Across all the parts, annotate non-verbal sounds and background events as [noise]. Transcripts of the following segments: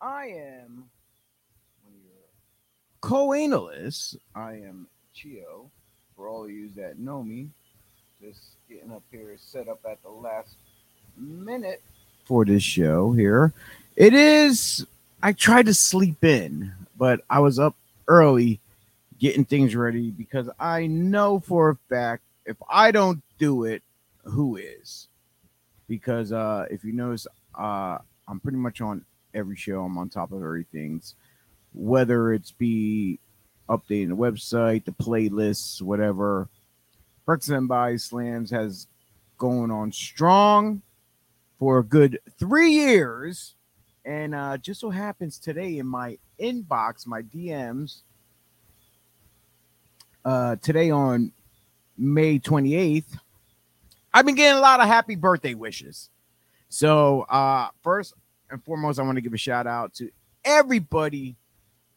I am one of your co-analysts. I am Chio. For all of you that know me, just getting up here set up at the last minute for this show here. It is I tried to sleep in, but I was up early getting things ready because I know for a fact if I don't do it, who is? Because uh if you notice, uh I'm pretty much on every show. I'm on top of everything, whether it's be updating the website, the playlists, whatever. Breakfast and BodySlams has going on strong for a good three years. And uh, just so happens today in my inbox, my DMs, uh, today on May 28th, I've been getting a lot of happy birthday wishes. So, uh, first and foremost, I want to give a shout out to everybody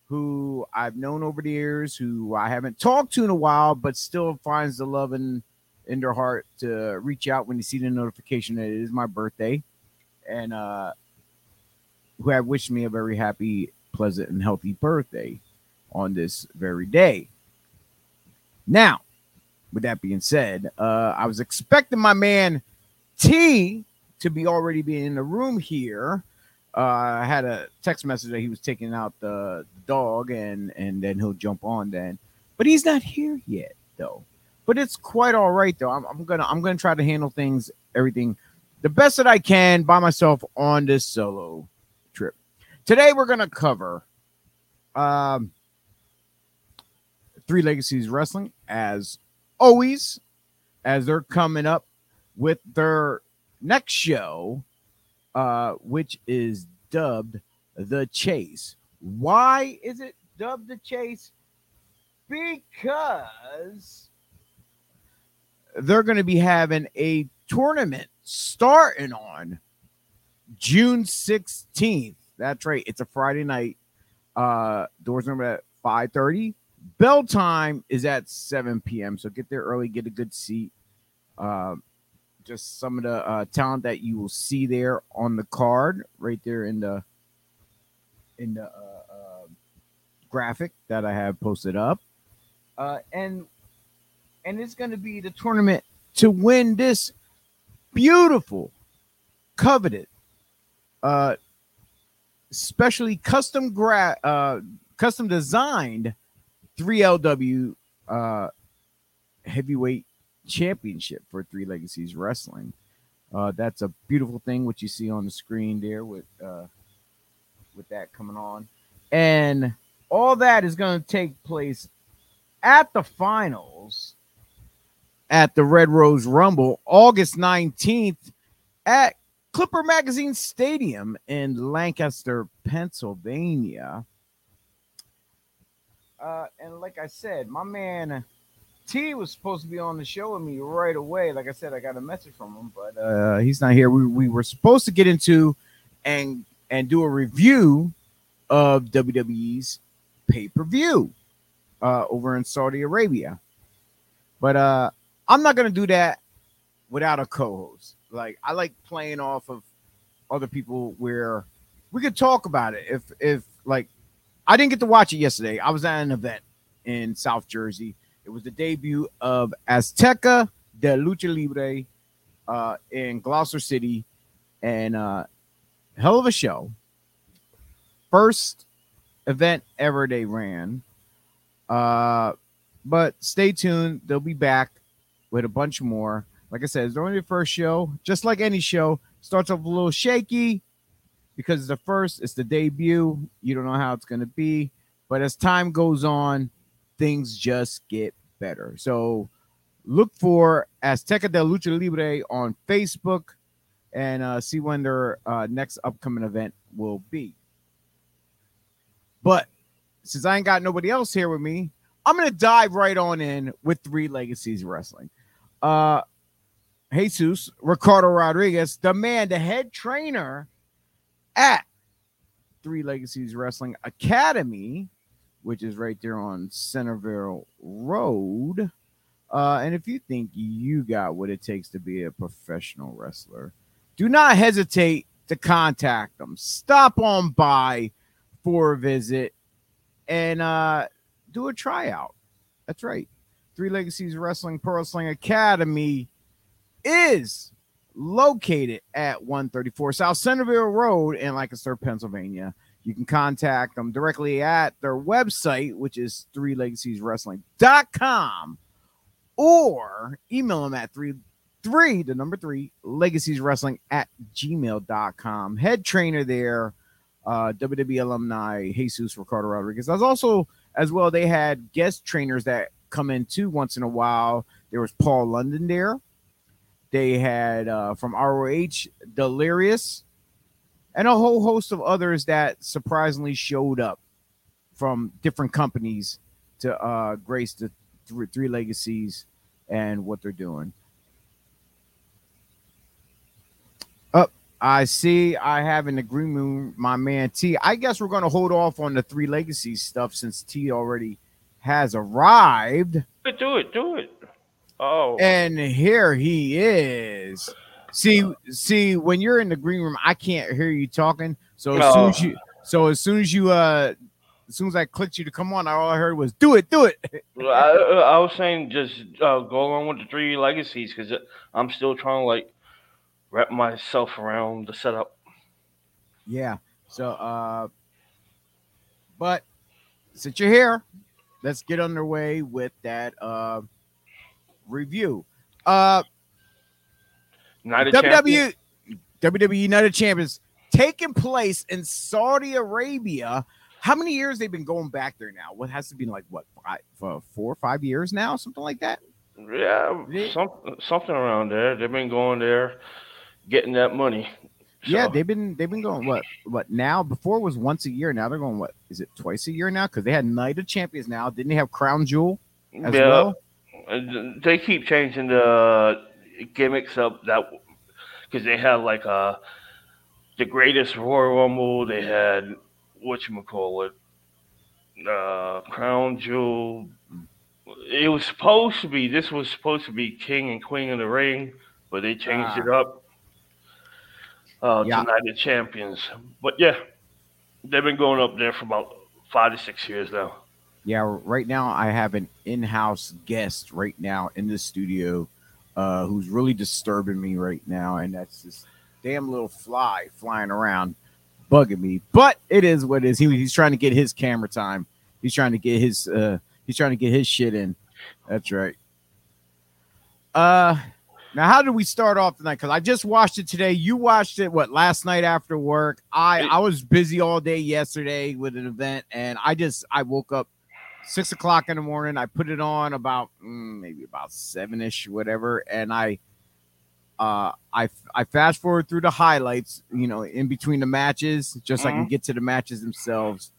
who I've known over the years, who I haven't talked to in a while, but still finds the love in, in their heart to reach out when you see the notification that it is my birthday. And uh, who have wished me a very happy, pleasant, and healthy birthday on this very day. Now, with that being said, uh, I was expecting my man T to be already be in the room here. Uh, I had a text message that he was taking out the, the dog, and and then he'll jump on then, but he's not here yet though. But it's quite all right though. I'm, I'm gonna I'm gonna try to handle things everything the best that I can by myself on this solo trip. Today we're gonna cover um Three Legacies Wrestling as always, as they're coming up with their next show, uh, which is dubbed The Chase. Why is it dubbed The Chase? Because they're going to be having a tournament starting on June 16th. That's right. It's a Friday night. Uh, doors number at 5 30 Bell time is at 7 p.m. So get there early, get a good seat. Uh, just some of the uh, talent that you will see there on the card, right there in the in the uh, uh, graphic that I have posted up, uh, and and it's going to be the tournament to win this beautiful, coveted, uh, specially custom gra- uh, custom designed 3LW uh, heavyweight championship for Three Legacies Wrestling. Uh, that's a beautiful thing, what you see on the screen there with uh, with that coming on, and all that is going to take place at the finals at the Red Rose Rumble, August nineteenth at Clipper Magazine Stadium in Lancaster, Pennsylvania. Uh, and like I said, my man T was supposed to be on the show with me right away. Like I said, I got a message from him, but uh, he's not here. We, we were supposed to get into and and do a review of WWE's pay per view uh, over in Saudi Arabia, but uh, I'm not gonna do that without a co-host. Like I like playing off of other people where we could talk about it. If if like I didn't get to watch it yesterday. I was at an event in South Jersey. It was the debut of Azteca de Lucha Libre uh, in Gloucester City, and uh, hell of a show. First event ever they ran. Uh, but stay tuned; they'll be back with a bunch more. Like I said, it's only the first show. Just like any show, starts off a little shaky, because it's the first, it's the debut. You don't know how it's going to be. But as time goes on, things just get better. So look for Azteca de Lucha Libre on Facebook and uh, see when their uh, next upcoming event will be. But since I ain't got nobody else here with me, I'm going to dive right on in with Three Legacies Wrestling. Uh, Jesus Ricardo Rodriguez, the man, the head trainer at Three Legacies Wrestling Academy, which is right there on Centerville Road. Uh, and if you think you got what it takes to be a professional wrestler, do not hesitate to contact them. Stop on by for a visit and uh, do a tryout. That's right. Three Legacies Wrestling Pro Wrestling Academy is located at 134 South Centerville Road in Lancaster, Pennsylvania. You can contact them directly at their website, which is three legaceswrestling.com, or email them at three three, the number three, legacies wrestling at gmail.com. Head trainer there, uh, WWE alumni Jesus Ricardo Rodriguez. As also, as well, they had guest trainers that come in too once in a while. There was Paul London there. They had uh, from ROH Delirious and a whole host of others that surprisingly showed up from different companies to uh, grace the three, three legacies and what they're doing. Up, I see. I have an agreement, my man T. I guess we're going to hold off on the three legacies stuff since T already has arrived. Do it, do it. Oh, and here he is. See, see, when you're in the green room, I can't hear you talking. So as soon as you, so as soon as you, uh, as soon as I clicked you to come on, all I heard was "Do it, do it." I, I was saying just uh, go along with the three legacies because I'm still trying to like wrap myself around the setup. Yeah. So, uh, but since you're here, let's get underway with that uh review. Uh, WWE. WWE Night of Champions taking place in Saudi Arabia. How many years they've been going back there now? What has to be like what five, four or five years now, something like that. Yeah, some, something around there. They've been going there, getting that money. So, Yeah, they've been they've been going what what now? Before it was once a year. Now they're going what is it twice a year now? Because they had Night of Champions now. Didn't they have Crown Jewel as yeah, well? Uh, they keep changing the gimmicks up that because they had like uh the greatest Royal Rumble. They had what you call it, uh, Crown Jewel. It was supposed to be. This was supposed to be King and Queen of the Ring, but they changed Ah. it up. Uh, Yeah. to Night of Champions, but yeah, they've been going up there for about five to six years now. Yeah, right now I have an in-house guest right now in the studio uh who's really disturbing me right now, and that's this damn little fly flying around bugging me. But it is what it is. He, he's trying to get his camera time. He's trying to get his uh he's trying to get his shit in. That's right. Uh now how did we start off tonight? Because I just watched it today. You watched it what last night after work. I I was busy all day yesterday with an event, and I just I woke up six o'clock in the morning. I put it on about mm, maybe about seven ish, whatever, and I uh I I fast forward through the highlights, you know, in between the matches, just so I can Mhm. get to the matches themselves.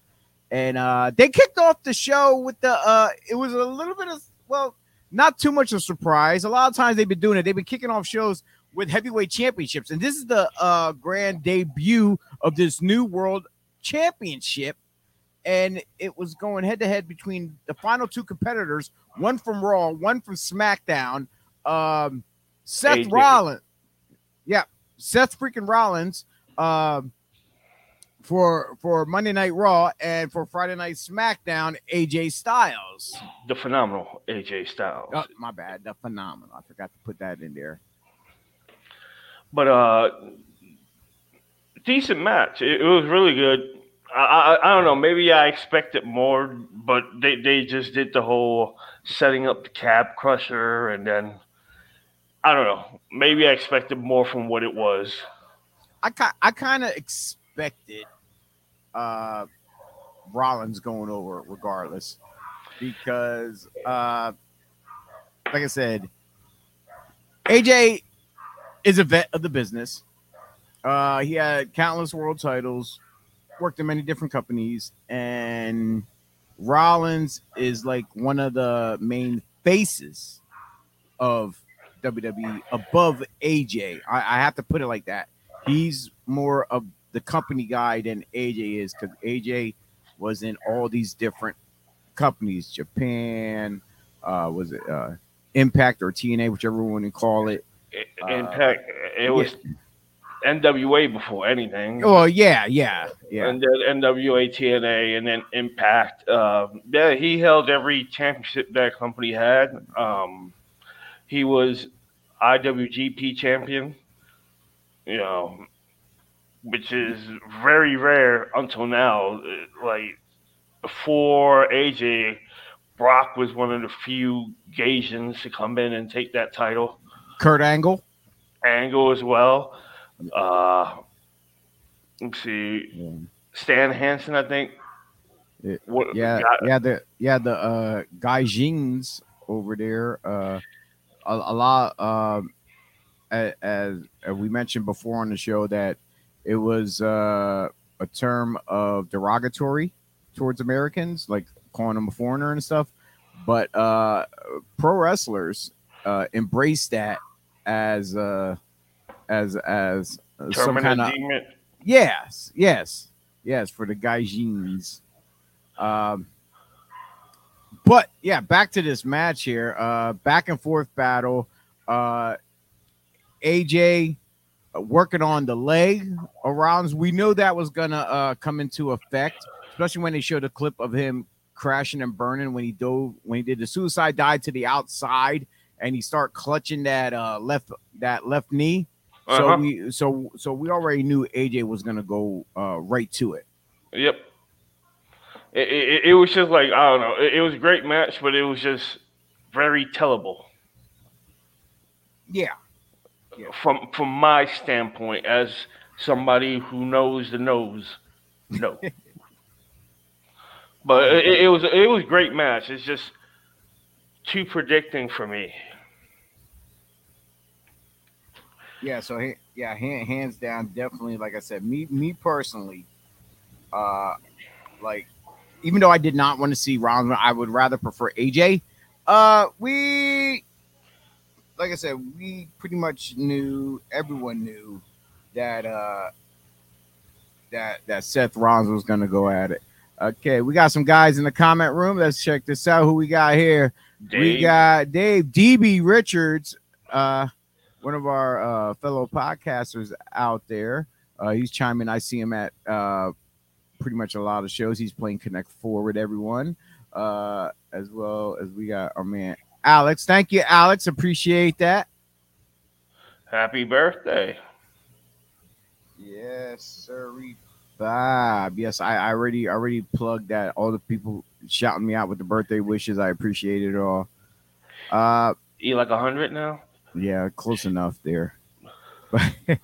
And uh they kicked off the show with the uh it was a little bit of well, not too much of a surprise. A lot of times they've been doing it. They've been kicking off shows with heavyweight championships, and this is the uh grand debut of this new world championship and it was going head to head between the final two competitors, one from Raw, one from SmackDown. Um, Seth AJ. Rollins, yeah, Seth freaking Rollins, um, for for Monday Night Raw and for Friday Night SmackDown, AJ Styles. The phenomenal AJ Styles. Oh, my bad, the phenomenal. I forgot to put that in there. But uh, decent match. It, it was really good. I, I don't know. Maybe I expected more, but they, they just did the whole setting up the cab crusher, and then I don't know. Maybe I expected more from what it was. I I kind of expected uh Rollins going over regardless because uh like I said AJ is a vet of the business. Uh he had countless world titles, worked in many different companies and Rollins is like one of the main faces of WWE above AJ. I, I have to put it like that he's more of the company guy than AJ is because AJ was in all these different companies, Japan, uh, was it uh, Impact or TNA, whichever one you call it. Uh, Impact. It was NWA before anything. Oh yeah, yeah, yeah. And then NWA, TNA, and then Impact. Uh, yeah, he held every championship that company had. Um, he was IWGP champion. You know, which is very rare until now. Like before AJ, Brock was one of the few Gaijins to come in and take that title. Kurt Angle. Angle as well. Uh, let's see, yeah. Stan Hansen, I think. It, what, yeah, got, yeah, the yeah the uh, Gaijins over there. Uh, a, a lot. Um, as, as, we mentioned before on the show, that it was uh, a term of derogatory towards Americans, like calling them a foreigner and stuff. But uh, pro wrestlers uh, embrace that as uh, as as some kind of yes, yes, yes for the Gaijins. Um, but yeah, back to this match here. Uh, back and forth battle. Uh, AJ working on the leg around. We know that was gonna uh, come into effect, especially when they showed a clip of him crashing and burning when he dove when he did the suicide dive to the outside and he start clutching that uh, left that left knee. Uh-huh. So we so so we already knew AJ was gonna go uh, right to it. Yep. It, it, it, was just like I don't know. It, it was a great match, but it was just very tellable. Yeah. yeah. From from my standpoint, as somebody who knows the nose, no. [laughs] but it, it was it was great match. It's just too predicting for me. Yeah, so yeah, hands down, definitely. Like I said, me me personally, uh, like even though I did not want to see Rollins, I would rather prefer AJ. Uh, we, like I said, we pretty much knew, everyone knew that uh that that Seth Rollins was gonna go at it. Okay, we got some guys in the comment room. Let's check this out. Who we got here? Dave. We got Dave DB Richards. Uh one of our uh, fellow podcasters out there. Uh, he's chiming. I see him at uh, pretty much a lot of shows. He's playing Connect Four with everyone, uh, as well as we got our man Alex. Thank you, Alex. Appreciate that. Happy birthday. Yes, sir. Bob. Yes, I, I already already plugged that. All the people shouting me out with the birthday wishes. I appreciate it all. Uh, you like a hundred now? Yeah, close enough there. But [laughs]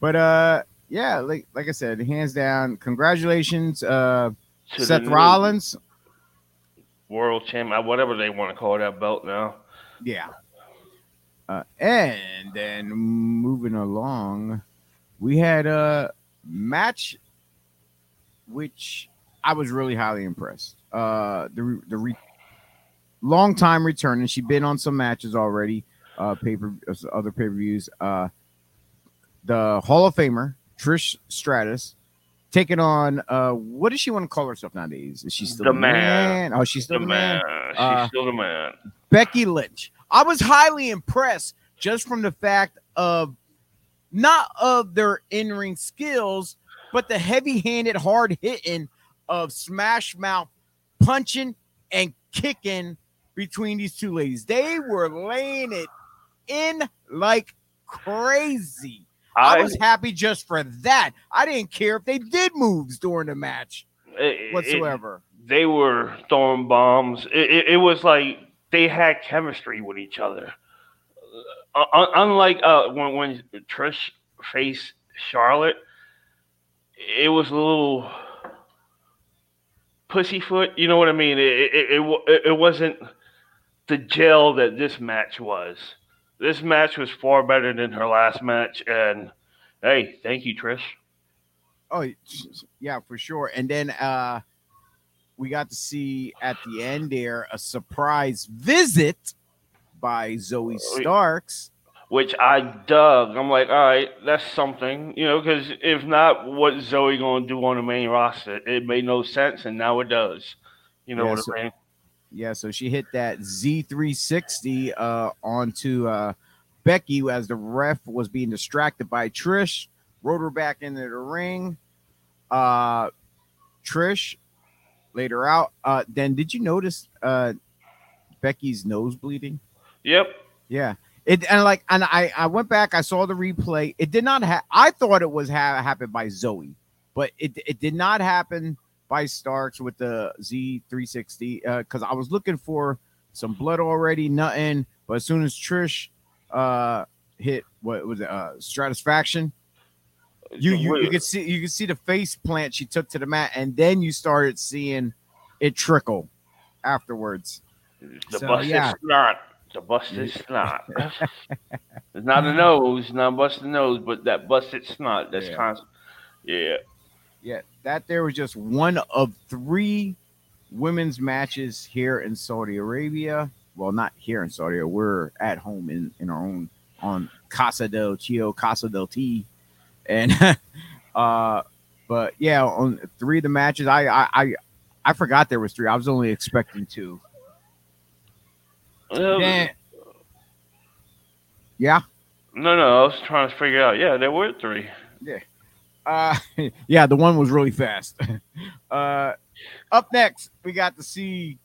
but uh yeah, like like I said, hands down, congratulations, uh to Seth Rollins. World champ, whatever they want to call that belt now. Yeah. Uh, and then moving along, we had a match which I was really highly impressed. Uh, the the re- long time return, and she'd been on some matches already uh, paper other pay per views. Uh, the Hall of Famer Trish Stratus taking on uh, what does she want to call herself nowadays? Is she still the, the man? man? Oh, she's still the, the man. man. She's uh, still the man. Becky Lynch. I was highly impressed just from the fact of not of their in ring skills, but the heavy handed, hard hitting of smash mouth punching and kicking between these two ladies. They were laying it in like crazy. I, I, was happy just for that. I didn't care if they did moves during the match it, whatsoever. It, they were throwing bombs. It, it, was like they had chemistry with each other. Uh, unlike uh, when when Trish faced Charlotte, it was a little pussyfoot. You know what I mean? It it, it, it wasn't the gel that this match was this match was far better than her last match. And hey, thank you, Trish. Oh, yeah, for sure. And then uh we got to see at the end there a surprise visit by Zoey oh, Starks. Which I dug. I'm like, all right, that's something, you know, because if not, what Zoe gonna do on the main roster? It made no sense, and now it does. You know yeah, what so, I mean? Yeah, so she hit that Z360 uh, onto uh, Becky as the ref was being distracted by Trish. rode her back into the ring. Uh, Trish laid her out. Uh, then did you notice uh, Becky's nose bleeding? Yep. Yeah. It and like and I I went back. I saw the replay. It did not have. I thought it was ha- happened by Zoe, but it it did not happen by Starks with the Z360 because uh, I was looking for some blood already, nothing. But as soon as Trish uh hit what was it, uh Stratusfaction, you you, you could see you could see the face plant she took to the mat, and then you started seeing it trickle afterwards. The so, busted yeah. snot. The busted snot. [laughs] it's not a nose, not busted nose, but that busted snot. That's yeah. constant. Yeah. Yeah, that there was just one of three women's matches here in Saudi Arabia. Well, not here in Saudi Arabia. We're at home in, in our own on Casa del Chio, Casa del T. And [laughs] uh but yeah, on three of the matches, I I I, I forgot there was three. I was only expecting two. Um, yeah. No, no, I was trying to figure out. Yeah, there were three. Yeah. Uh, [laughs] yeah, the one was really fast. [laughs] Uh, up next, we got to see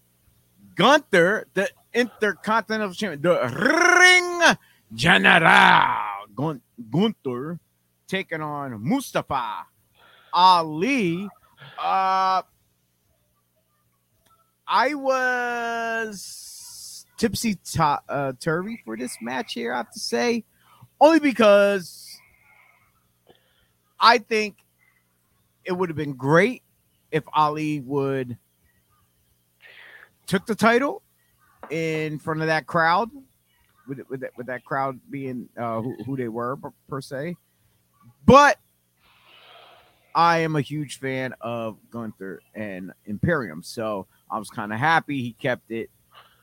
Gunther, the Intercontinental Champion, the Ring General Gun- Gunther, taking on Mustafa Ali. Uh, I was tipsy to- uh, turvy for this match here, I have to say, only because I think it would have been great if Ali would took the title in front of that crowd, with with that, with that crowd being uh, who, who they were per, se. But I am a huge fan of Gunther and Imperium, so I was kind of happy he kept it.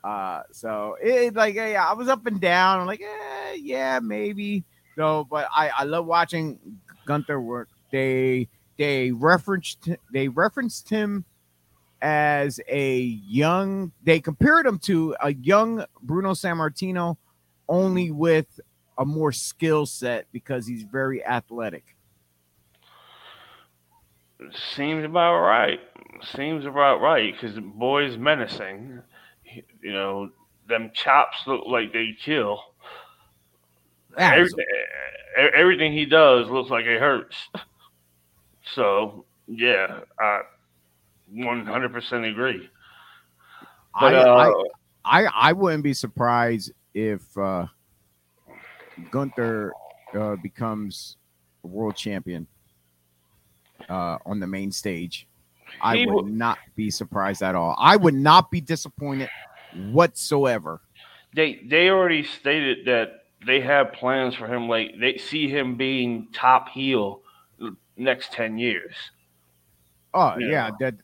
Uh, so it like yeah, I was up and down. I'm like, eh, yeah, maybe. So, but I I love watching Gunther work. They they referenced they referenced him as a young. They compared him to a young Bruno Sammartino, only with a more skill set because he's very athletic. Seems about right. Seems about right because the boy's menacing. You know, them chops look like they kill. Everything, everything he does looks like it hurts. [laughs] So yeah, I 100% agree. But, I, uh, I, I I wouldn't be surprised if uh, Gunther uh, becomes a world champion uh, on the main stage. I would not be surprised at all. I would not be disappointed whatsoever. They they already stated that they have plans for him. Like they see him being top heel next ten years. Oh yeah, that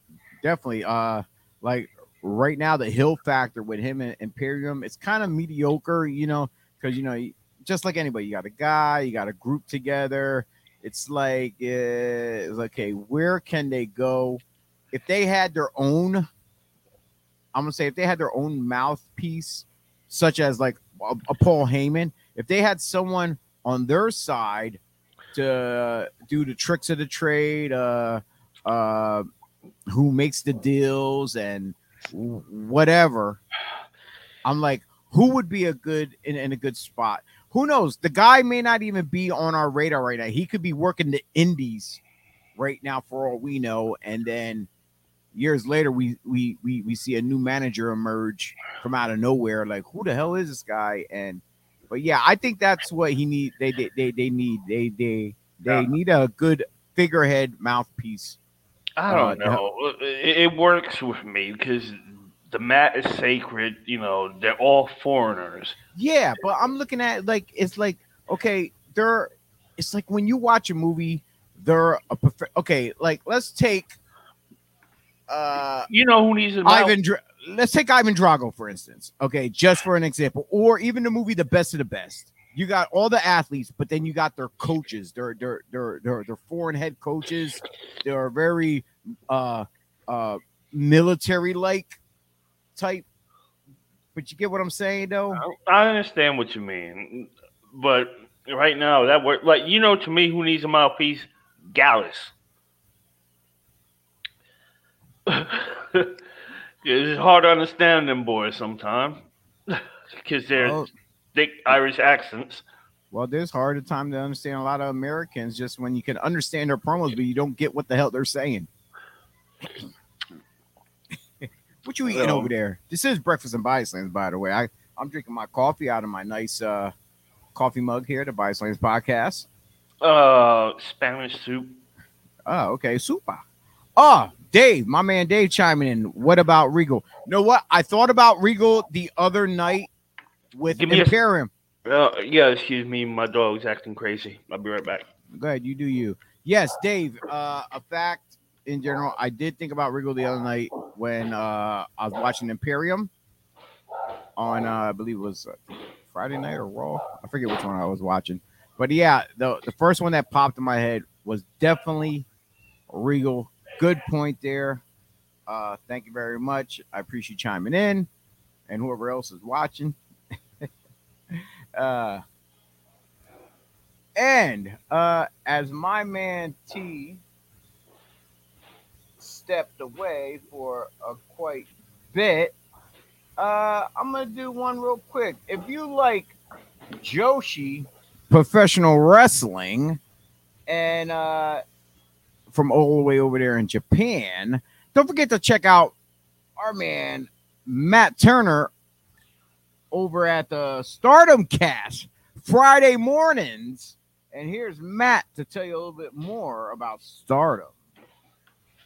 definitely. Uh, like right now, the hill factor with him and Imperium, it's kind of mediocre. You know, because you know, just like anybody, you got a guy, you got a group together. It's like, uh, it's okay, where can they go if they had their own? I'm gonna say if they had their own mouthpiece, such as like a, a Paul Heyman, if they had someone on their side to do the tricks of the trade, uh, uh, who makes the deals and whatever, I'm like, who would be a good in, in a good spot? Who knows? The guy may not even be on our radar right now. He could be working the indies right now for all we know, and then years later we we we we see a new manager emerge from out of nowhere. Like, who the hell is this guy? And but yeah, I think that's what he need. They they they, they need they they they yeah. need a good figurehead mouthpiece. I don't uh, know. It, it works with me because the mat is sacred. You know, they're all foreigners. Yeah, but I'm looking at like it's like okay, they're. It's like when you watch a movie, they're a prof- okay. Like let's take. Uh, you know who needs a Ivan. Dra- let's take Ivan Drago for instance. Okay, just for an example, or even the movie The Best of the Best. You got all the athletes, but then you got their coaches. They're they're they're they're, they're foreign head coaches. They're very uh uh military like type. But you get what I'm saying, though. I understand what you mean, but right now. That work like you know to me who needs a mouthpiece? Gallus. [laughs] it's hard to understand them boys sometimes [laughs] because they're Oh. thick Irish accents. Well, there's harder time to understand a lot of Americans just when you can understand their promos, but you don't get what the hell they're saying. [laughs] what you eating Well- over there? This is breakfast and BodySlams, by the way. I I'm drinking my coffee out of my nice uh coffee mug here, the BodySlams podcast. Uh, Spanish soup. Oh, okay, super. Oh, Dave, my man Dave chiming in. What about Regal? You know what? I thought about Regal the other night with Give me a- Imperium. Uh, yeah, excuse me, my dog's acting crazy. I'll be right back. Go ahead, you do you. Yes, Dave. Uh, a fact in general, I did think about Regal the other night when uh, I was watching Imperium on, uh, I believe it was uh, Friday night or Raw. I forget which one I was watching, but yeah, the the first one that popped in my head was definitely Regal. Good point there. Uh, thank you very much. I appreciate you chiming in, and whoever else is watching. [laughs] uh, and uh, as my man T stepped away for a quite bit, uh, I'm gonna do one real quick. If you like Joshi professional wrestling and uh, from all the way over there in Japan, don't forget to check out our man Matt Turner over at the Stardom Cast Friday mornings. And here's Matt to tell you a little bit more about Stardom.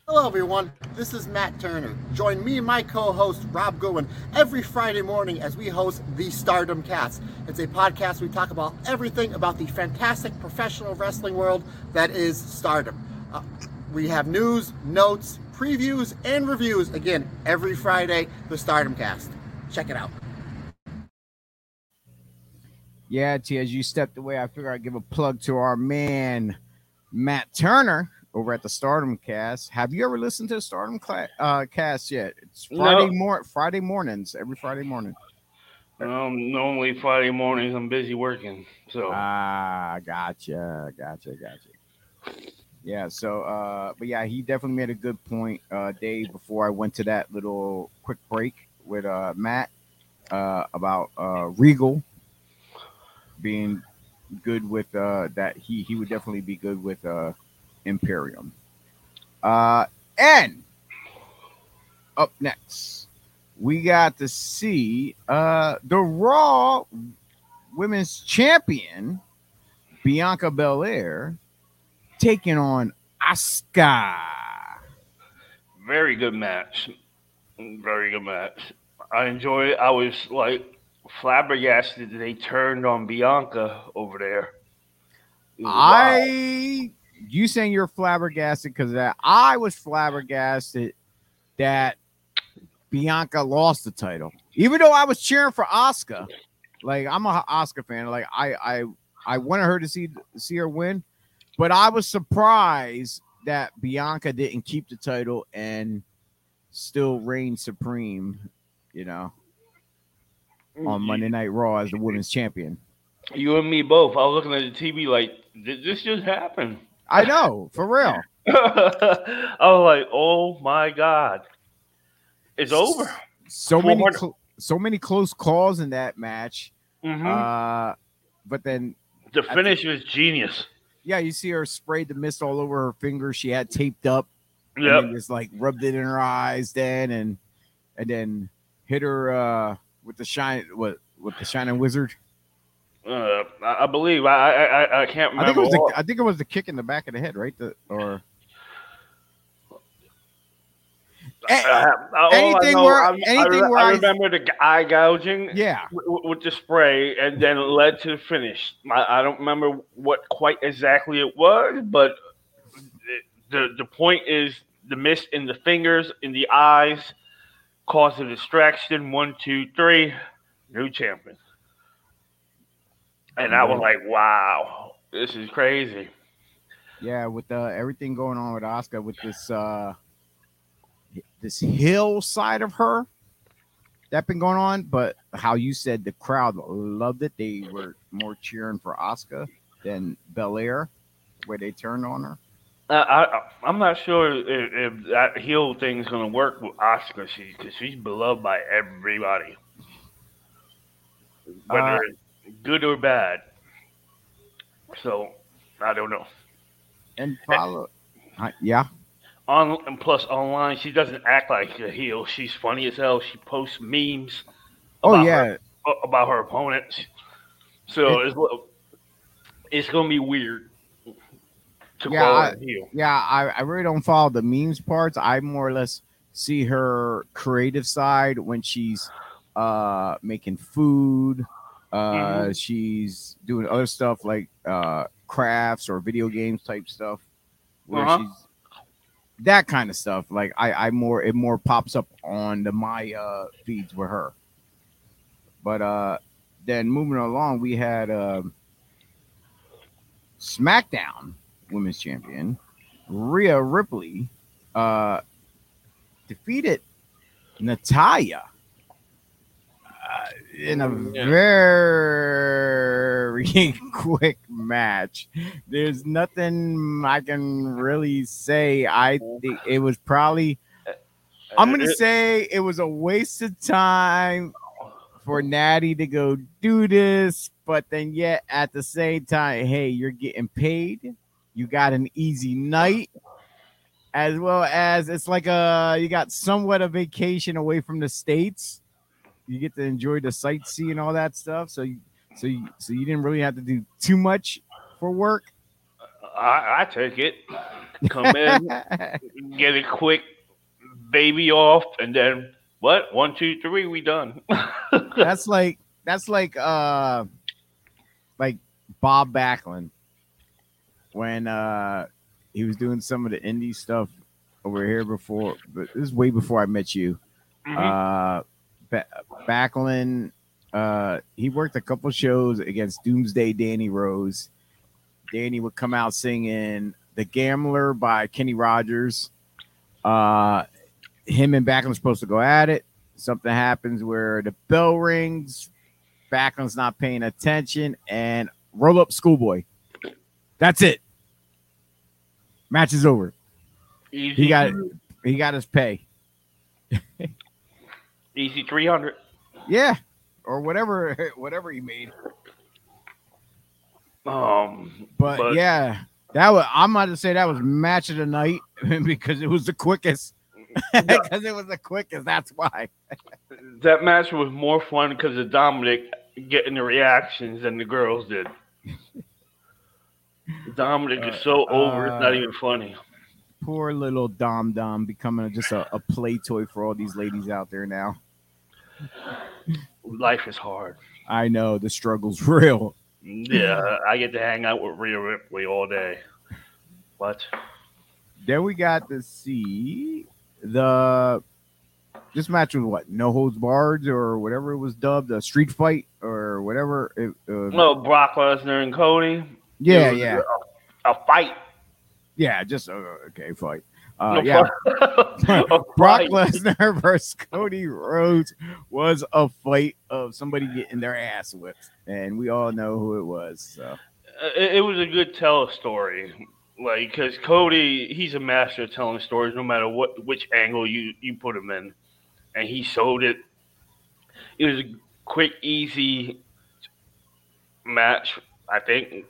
Hello, everyone. This is Matt Turner. Join me and my co host, Rob Goodwin, every Friday morning as we host the Stardom Cast. It's a podcast we talk about everything about the fantastic professional wrestling world that is Stardom. Uh, we have news, notes, previews, and reviews again every Friday, the Stardom Cast. Check it out. Yeah, T, as you stepped away, I figured I'd give a plug to our man Matt Turner over at the Stardom Cast. Have you ever listened to the Stardom cla- uh, Cast yet? It's Friday No. mor- Friday mornings, every Friday morning. Um, normally Friday mornings I'm busy working, so Ah, gotcha, gotcha, gotcha. Yeah, so uh, but yeah, he definitely made a good point, uh, Dave. Before I went to that little quick break with uh Matt uh about uh Regal being good with uh that he he would definitely be good with uh Imperium. Uh and up next we got to see uh the Raw Women's Champion Bianca Belair taking on Asuka. very good match. Very good match. I enjoy it. I was like flabbergasted that they turned on Bianca over there. Was wild. I you saying you're flabbergasted because that I was flabbergasted that Bianca lost the title, even though I was cheering for Asuka, Like I'm a Asuka fan. Like I I I wanted her to see see her win, but I was surprised that Bianca didn't keep the title and still reign supreme. You know, on Monday Night Raw as the women's champion. You and me both. I was looking at the TV like, did this just happen? I know for real. [laughs] I was like, oh my god, it's over. so many cl- so many close calls in that match. Mhm. Uh, but then the finish was genius. Yeah, you see her sprayed the mist all over her fingers. She had taped up. And Yep. just like rubbed it in her eyes then and and then hit her uh with the shine what with the shining wizard. Uh, I, I believe I, I I I can't I think remember. it was the I think it was the kick in the back of the head, right? The, or I- I- anything know, where- I, I anything where I remember the eye gouging yeah. w- with the spray, and then it led to the finish. I, I don't remember what quite exactly it was, but the, the the point is the mist in the fingers, in the eyes, caused a distraction. One, two, three, new champion. And I was like, wow, this is crazy. Yeah, with uh, everything going on with Asuka, with this uh, this hill side of her that been going on, but how you said the crowd loved it. They were more cheering for Asuka than Belair, where they turned on her. Uh, I, I'm not sure if, if that heel thing is going to work with Asuka. She because she's beloved by everybody, whether Uh, it's good or bad. So I don't know. And follow, uh, yeah, On and plus online, she doesn't act like a heel. She's funny as hell. She posts memes. oh yeah, her, about her opponents. So it's it's gonna be weird to Yeah, call I- heel. yeah. I, I really don't follow the memes parts. I more or less see her creative side when she's uh making food. Uh, Mm-hmm. she's doing other stuff like uh crafts or video games type stuff. Where Uh-huh. she's that kind of stuff. Like I, I more it more pops up on the my uh feeds with her. But uh then moving along, we had um SmackDown Women's Champion Rhea Ripley uh defeated Natalya uh, in a Yeah. very [laughs] quick match. There's nothing I can really say. I think it was probably I'm gonna uh, uh, say it was a waste of time for Natty to go do this, but then yet at the same time, hey, you're getting paid. You got an easy night, as well as it's like a you got somewhat a vacation away from the states. You get to enjoy the sightsee and all that stuff. So you so you so you didn't really have to do too much for work. I, I take it. Come in, [laughs] get a quick baby off, and then what? One, two, three, we done. [laughs] that's like that's like uh like Bob Backlund when uh he was doing some of the indie stuff over here before but this is way before I met you. Mhm. Uh ba- Backlund uh he worked a couple shows against Doomsday Danny Rose. Danny would come out singing The Gambler by Kenny Rogers. Uh him and Backlund supposed to go at it something happens where the bell rings, Backlund's not paying attention, and roll up schoolboy. That's it. Match is over. easy, He got he got his pay. [laughs] easy three hundred. Yeah. Or whatever [laughs] whatever he made. Um, But, But- yeah, that was I'm about to say that was match of the night [laughs] because it was the quickest. [laughs] Because it was the quickest. That's why. that match was more fun because of Dominic getting the reactions than the girls did. Dominic is so over; it's not uh, even funny. Poor little Dom Dom becoming just a, a play toy for all these ladies out there now. Life is hard. I know the struggle's [laughs] real. Yeah, I get to hang out with Rhea Ripley all day. What? Then we got to see the this match was what no holds barred or whatever it was dubbed a street fight or whatever. It, uh, No, Brock Lesnar and Cody. yeah, yeah, A, a fight. Yeah. Just uh, okay, fight. Uh, yeah, [laughs] [laughs] Brock. Lesnar [laughs] versus Cody Rhodes was a fight of somebody getting their ass whipped, and we all know who it was. So it, it was a good tell a story. Like, because Cody, he's a master of telling stories, no matter what which angle you you put him in, and he sold it. It was a quick, easy match. I think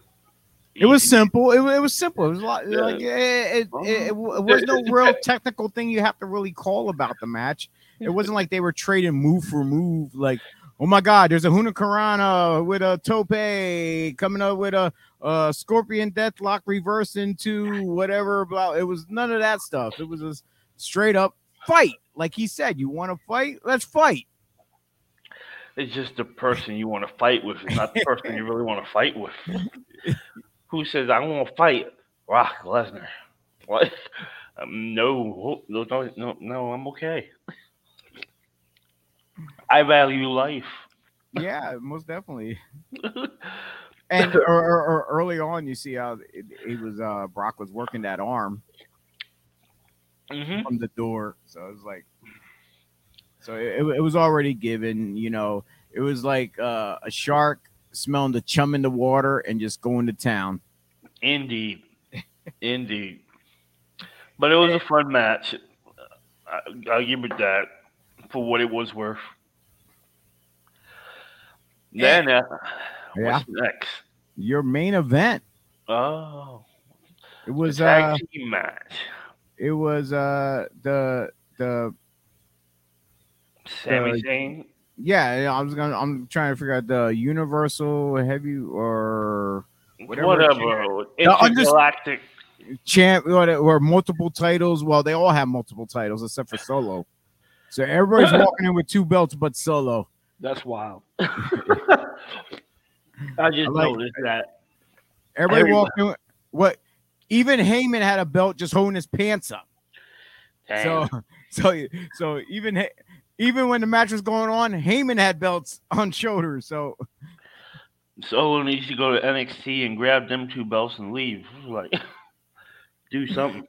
it was simple. It, it was simple. It was a lot, Yeah. like eh, eh, uh-huh. it, it, it, it, it was no [laughs] real technical thing you have to really call about the match. It wasn't like they were trading move for move. Like, oh my God, there's a Hurricanrana with a tope coming up with a, a Scorpion Deathlock reverse into whatever. Blah. It was none of that stuff. It was a straight up fight. Like he said, you want to fight? Let's fight. It's just the person you want to fight with, it's not the person you really want to fight with. [laughs] Who says I want to fight Brock Lesnar? What? Um, no, no, no, no, I'm okay. I value life. Yeah, most definitely. [laughs] And or, or, or early on, you see how it, it was uh Brock was working that arm hmm from the door, so it was like, so it, it was already given. You know, it was like uh, a shark smelling the chum in the water and just going to town. Indeed, [laughs] indeed. But it was a fun match. I, I'll give it that for what it was worth. Then, uh, Yeah. what's next? Your main event. Oh, It was tag uh, team match. it was uh the the Sami Zayn. Yeah. yeah, I was gonna. I'm trying to figure out the Universal Heavy or whatever Whatever. The Intergalactic. champ or, or multiple titles. Well, they all have multiple titles except for Solo. So everybody's [laughs] walking in with two belts, but Solo. That's wild. [laughs] [laughs] I just I like- noticed that. Everybody Everybody. walking. with- What? Even Heyman had a belt just holding his pants up. Dang. So, so, so even Hey- even when the match was going on, Heyman had belts on shoulders. So Solo needs to go to NXT and grab them two belts and leave. Like, [laughs] do something.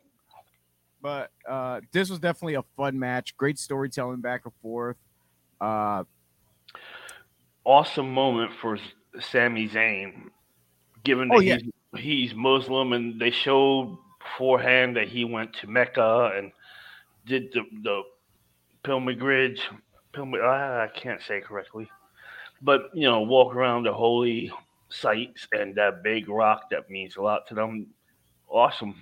but uh this was definitely a fun match. Great storytelling back and forth. Uh Awesome moment for Sami Zayn, given that Oh, yeah. he's, he's Muslim and they showed beforehand that he went to Mecca and did the the pilgrimage. Pilgrim, I can't say it correctly, but you know, walk around the holy sites and that big rock that means a lot to them. Awesome.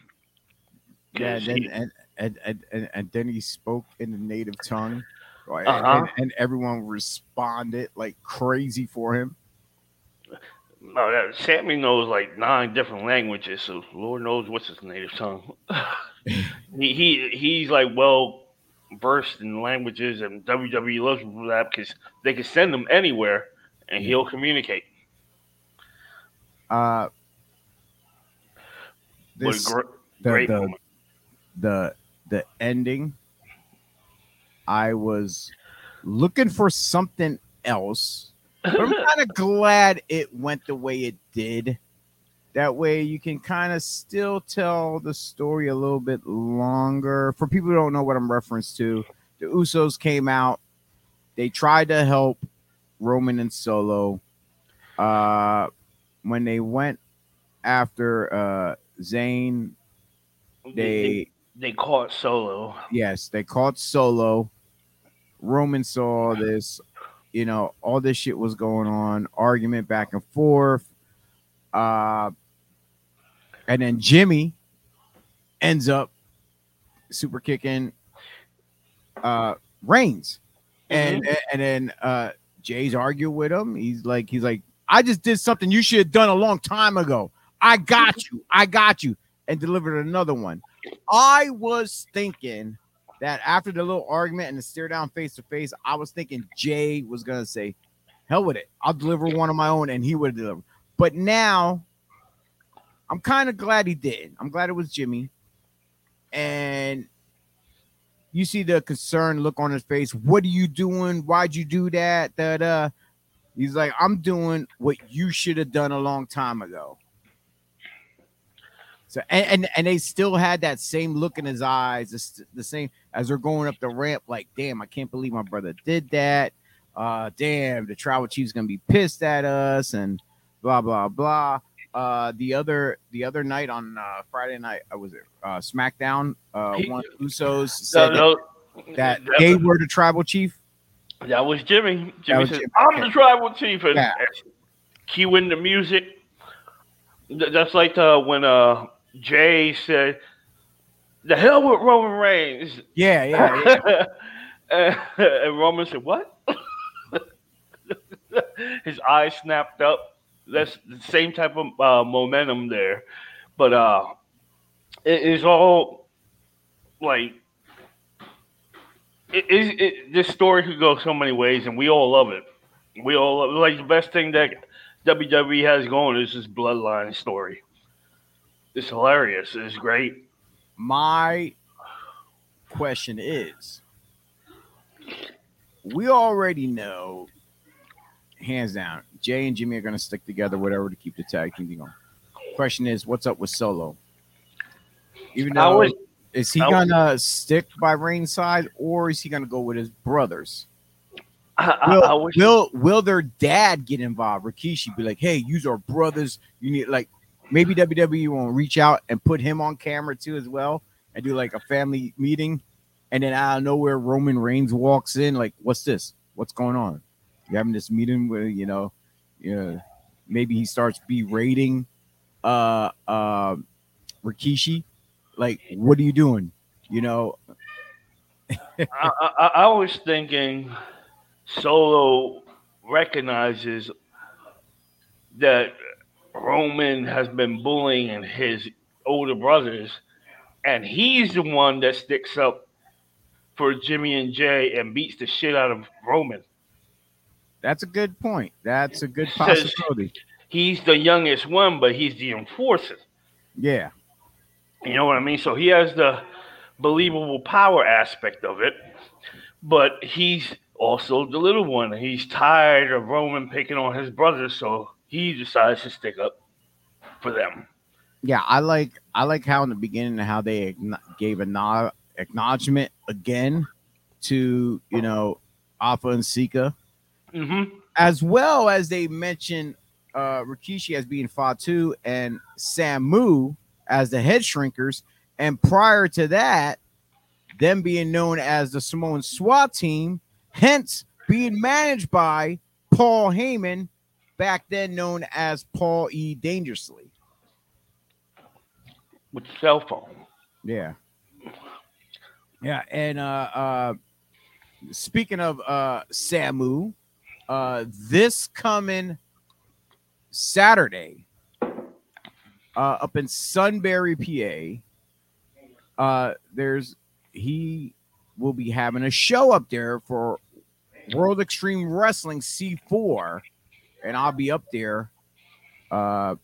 yeah, then, and, and, and, and, and then he spoke in the native tongue. Right? Uh-huh. And, and everyone responded like crazy for him. No, that, Sami knows like nine different languages, so Lord knows what's his native tongue. [laughs] he, he he's like well versed in languages, and WWE loves him for that because they can send him anywhere and he'll communicate. Uh this, gr- the, great the, the, the ending i was looking for something else. But i'm [laughs] kind of glad it went the way it did that way you can kind of still tell the story a little bit longer for people who don't know what i'm referenced to the usos came out they tried to help roman and solo uh when they went after uh Zayn they, they they caught Solo. yes, they caught Solo. Roman saw this, you know, all this shit was going on, argument back and forth. Uh and then Jimmy ends up super kicking uh Reigns. And and then uh Jay's arguing with him. He's like, he's like, I just did something you should have done a long time ago. I got you, I got you, and delivered another one. I was thinking that after the little argument and the stare down face to face, I was thinking Jay was gonna say, "Hell with it, I'll deliver one of my own," and he would deliver. But now, I'm kind of glad he did. I'm glad it was Jimmy, and you see the concerned look on his face. What are you doing? Why'd you do that? Da da. He's like, I'm doing what you should have done a long time ago. So and, and and they still had that same look in his eyes, the, the same as they're going up the ramp. Like, damn, I can't believe my brother did that. Uh, damn, the tribal chief's gonna be pissed at us, and blah blah blah. Uh, the other the other night on uh, Friday night, I was it uh, SmackDown. Uh, one of Usos said No, that, no, that that, they were the tribal chief. that was Jimmy. Jimmy was said, Jimmy, "I'm okay. the tribal chief," and Yeah. cue in the music. That's like uh, when uh, Jay said, "The hell with Roman Reigns." Yeah, yeah, yeah. [laughs] and, and Roman said, "What?" [laughs] His eyes snapped up. That's the same type of uh, momentum there, but uh, it is all like it, it, it, this story could go so many ways, and we all love it. We all love, like the best thing that WWE has going is this bloodline story. It's hilarious. It's great. My question is we already know, hands down, Jay and Jimmy are going to stick together, whatever, to keep the tag team going. Question is, what's up with Solo? Even though, was is he going to stick by Reigns' side or is he going to go with his brothers? I, I, will, I will will their dad get involved? Rikishi be like, hey, use our brothers. You need like maybe WWE won't reach out and put him on camera too as well and do like a family meeting. And then out of nowhere, Roman Reigns walks in, like, what's this? What's going on? You having this meeting where you know, yeah, maybe he starts berating uh uh Rikishi. Like, what are you doing? You know, I, I, I was thinking Solo recognizes that Roman has been bullying his older brothers, and he's the one that sticks up for Jimmy and Jay and beats the shit out of Roman. That's a good point. That's a good possibility. He's the youngest one, but he's the enforcer. Yeah. You know what I mean? So he has the believable power aspect of it, but he's also the little one. He's tired of Roman picking on his brothers, so he decides to stick up for them. yeah i like i like how in the beginning how they gave a nod, acknowledgement again to you know afa and sika hmm as well as they mentioned uh rikishi as being fatu and samu as the head shrinkers and prior to that them being known as the samoan swat team hence being managed by paul heyman back then known as paul e dangerously With cell phone. Yeah. Yeah, and uh uh speaking of uh Samu, uh this coming Saturday uh up in Sunbury, PA, uh there's he will be having a show up there for World Extreme Wrestling C4 and I'll be up there uh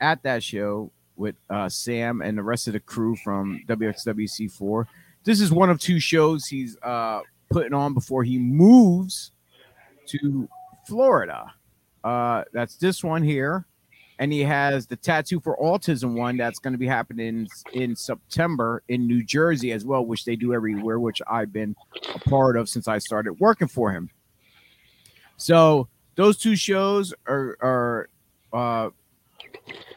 at that show with uh, Sam and the rest of the crew from WXWC4. This is one of two shows he's uh, putting on before he moves to Florida. Uh, that's this one here. And he has the Tattoo for Autism one that's going to be happening in September in New Jersey as well, which they do everywhere, which I've been a part of since I started working for him. So those two shows are, are uh,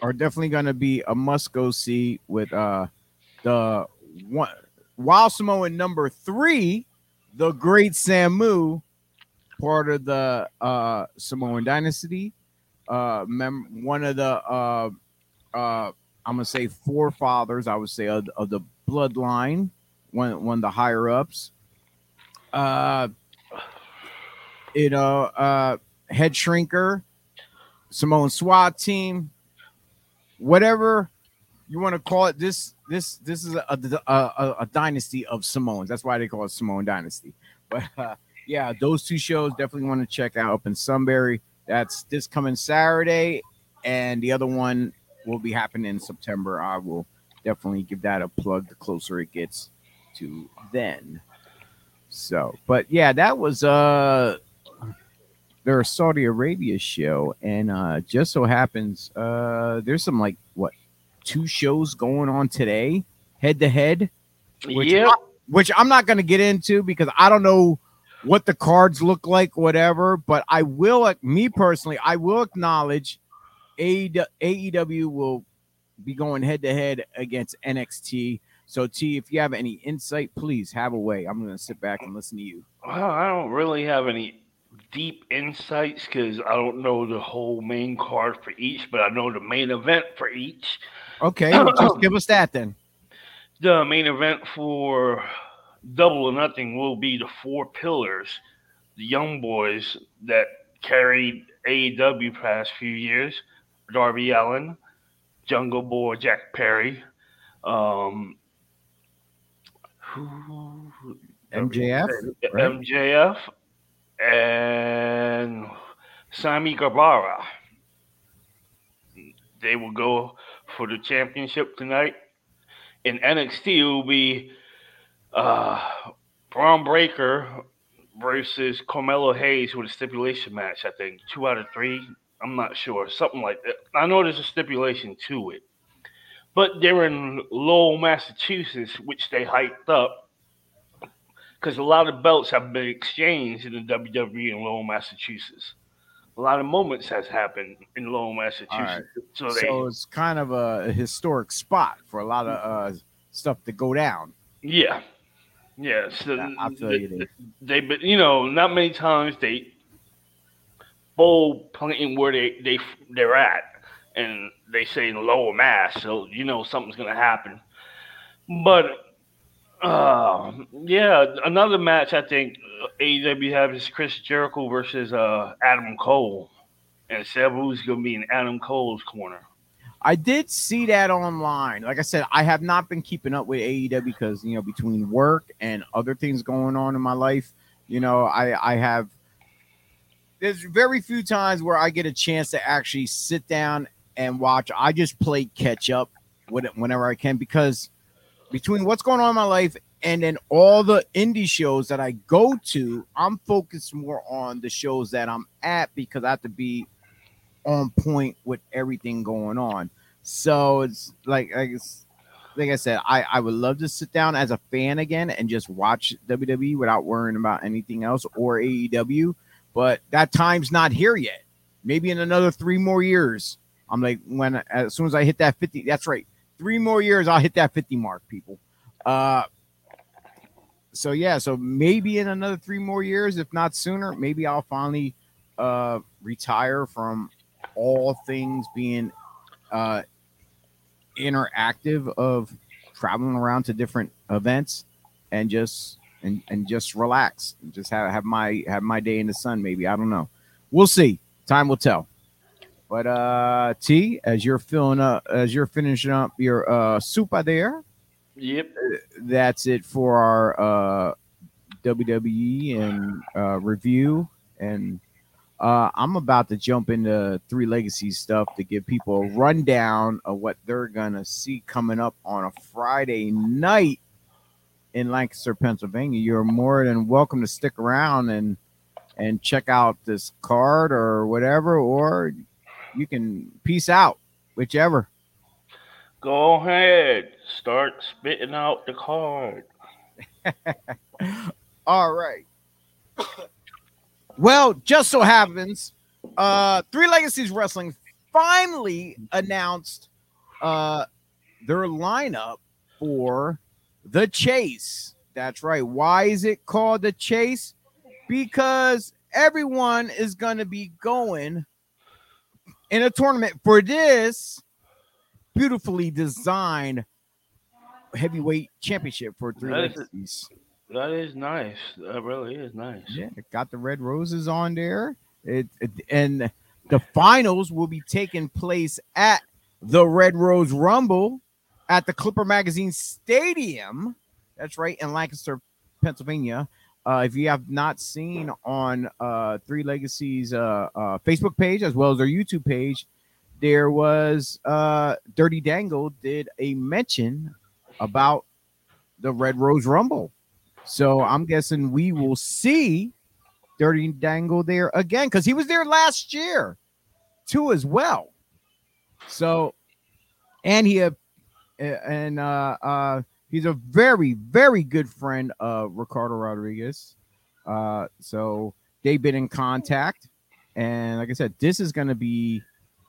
are definitely going to be a must go see with uh the one Wild Samoan number three, the Great Samu, part of the uh Samoan dynasty. Uh, mem- one of the uh uh I'm gonna say forefathers, I would say of, of the bloodline, one one of the higher ups. Uh, you know, uh, head shrinker, Samoan SWAT team, whatever you want to call it. This this this is a a, a, a dynasty of Samoans. That's why they call it Samoan dynasty. But yeah, those two shows definitely want to check out up in Sunbury. That's this coming Saturday, and the other one will be happening in September. I will definitely give that a plug the closer it gets to then. So, but yeah, that was uh their Saudi Arabia show, and uh just so happens uh there's some like what two shows going on today, head to head, yeah. which I'm not gonna get into because I don't know what the cards look like, whatever. But I will, me personally, I will acknowledge AEW AEW will be going head to head against NXT. So T, if you have any insight, please have a way. I'm gonna sit back and listen to you. Well, I don't really have any deep insights because I don't know the whole main card for each, but I know the main event for each. Okay, well, [clears throat] just give us that then. The main event for Double or Nothing will be the four pillars, the young boys that carried AEW past few years: Darby Allin, Jungle Boy Jack Perry, um, who, MJF, right? MJF, and Sammy Guevara. They will go for the championship tonight. In NXT, it will be uh, Bron Breakker versus Carmelo Hayes with a stipulation match. I think two out of three. I'm not sure, something like that. I know there's a stipulation to it, but they're in Lowell, Massachusetts, which they hyped up because a lot of belts have been exchanged in the WWE in Lowell, Massachusetts. A lot of moments has happened in Lowell, Massachusetts. Alright. So So, it's kind of a historic spot for a lot of uh, stuff to go down. yeah, yeah. So Yeah, I feel you they, but you know, not many times they bowl playing where they they they're at, and they say in Lowell mass, so you know something's gonna happen. But uh, yeah, another match I think AEW have is Chris Jericho versus uh Adam Cole, and Sabu's gonna be in Adam Cole's corner. I did see that online. Like I said, I have not been keeping up with AEW because you know between work and other things going on in my life, you know, I I have. There's very few times where I get a chance to actually sit down and watch. I just play catch up whenever I can because between what's going on in my life and then all the indie shows that I go to, I'm focused more on the shows that I'm at because I have to be on point with everything going on. So it's like like, it's, like I said, I, I would love to sit down as a fan again and just watch WWE without worrying about anything else or AEW. But that time's not here yet. Maybe in another three more years. I'm like when as soon as I hit that 50, that's right. Three more years, I'll hit that 50 mark, people. Uh so yeah, so maybe in another three more years, if not sooner, maybe I'll finally uh retire from all things being uh interactive of traveling around to different events and just and and just relax and just have have my have my day in the sun maybe. I don't know. We'll see. Time will tell. But uh t as you're filling up as you're finishing up your uh soup out there Yep. that's it for our uh WWE and uh review and uh I'm about to jump into three legacies stuff to give people a rundown of what they're gonna see coming up on a Friday night in Lancaster, Pennsylvania. You're more than welcome to stick around and and check out this card or whatever, or you can peace out, whichever. Go ahead. Start spitting out the card. [laughs] All right. Well, just so happens, uh, Three Legacies Wrestling finally announced uh their lineup for the chase. That's right. Why is it called the chase? Because everyone is gonna be going in a tournament for this beautifully designed heavyweight championship for Three Legacies. That is nice. That really is nice. Yeah, it got the red roses on there. It, it and the finals will be taking place at the Red Rose Rumble at the Clipper Magazine Stadium. That's right in Lancaster, Pennsylvania. Uh, if you have not seen on uh, Three Legacies uh, uh, Facebook page as well as their YouTube page, there was uh, Dirty Dangle did a mention about the Red Rose Rumble. So I'm guessing we will see Dirty Dangle there again because he was there last year too as well. So, and he uh, and uh, uh, he's a very very good friend of Ricardo Rodriguez. Uh, so they've been in contact, and like I said, this is going to be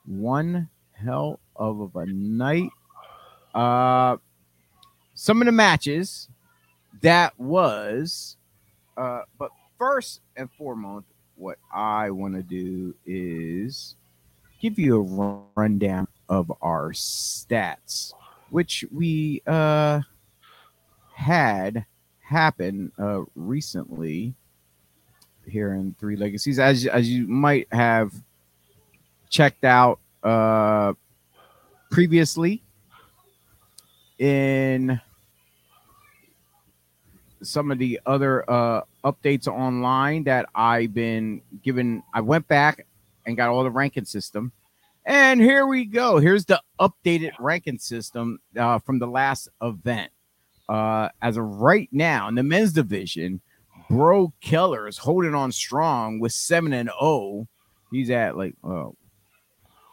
one hell of a night. Uh, some of the matches that was uh but first and foremost what i want to do is give you a rundown of our stats which we uh had happen uh recently here in three legacies. As as you might have checked out uh previously in some of the other uh, updates online that I've been given. I went back and got all the ranking system, and here we go. Here's the updated ranking system uh, from the last event. Uh, as of right now, in the men's division, Bro Keller is holding on strong with seven and zero. He's at like uh,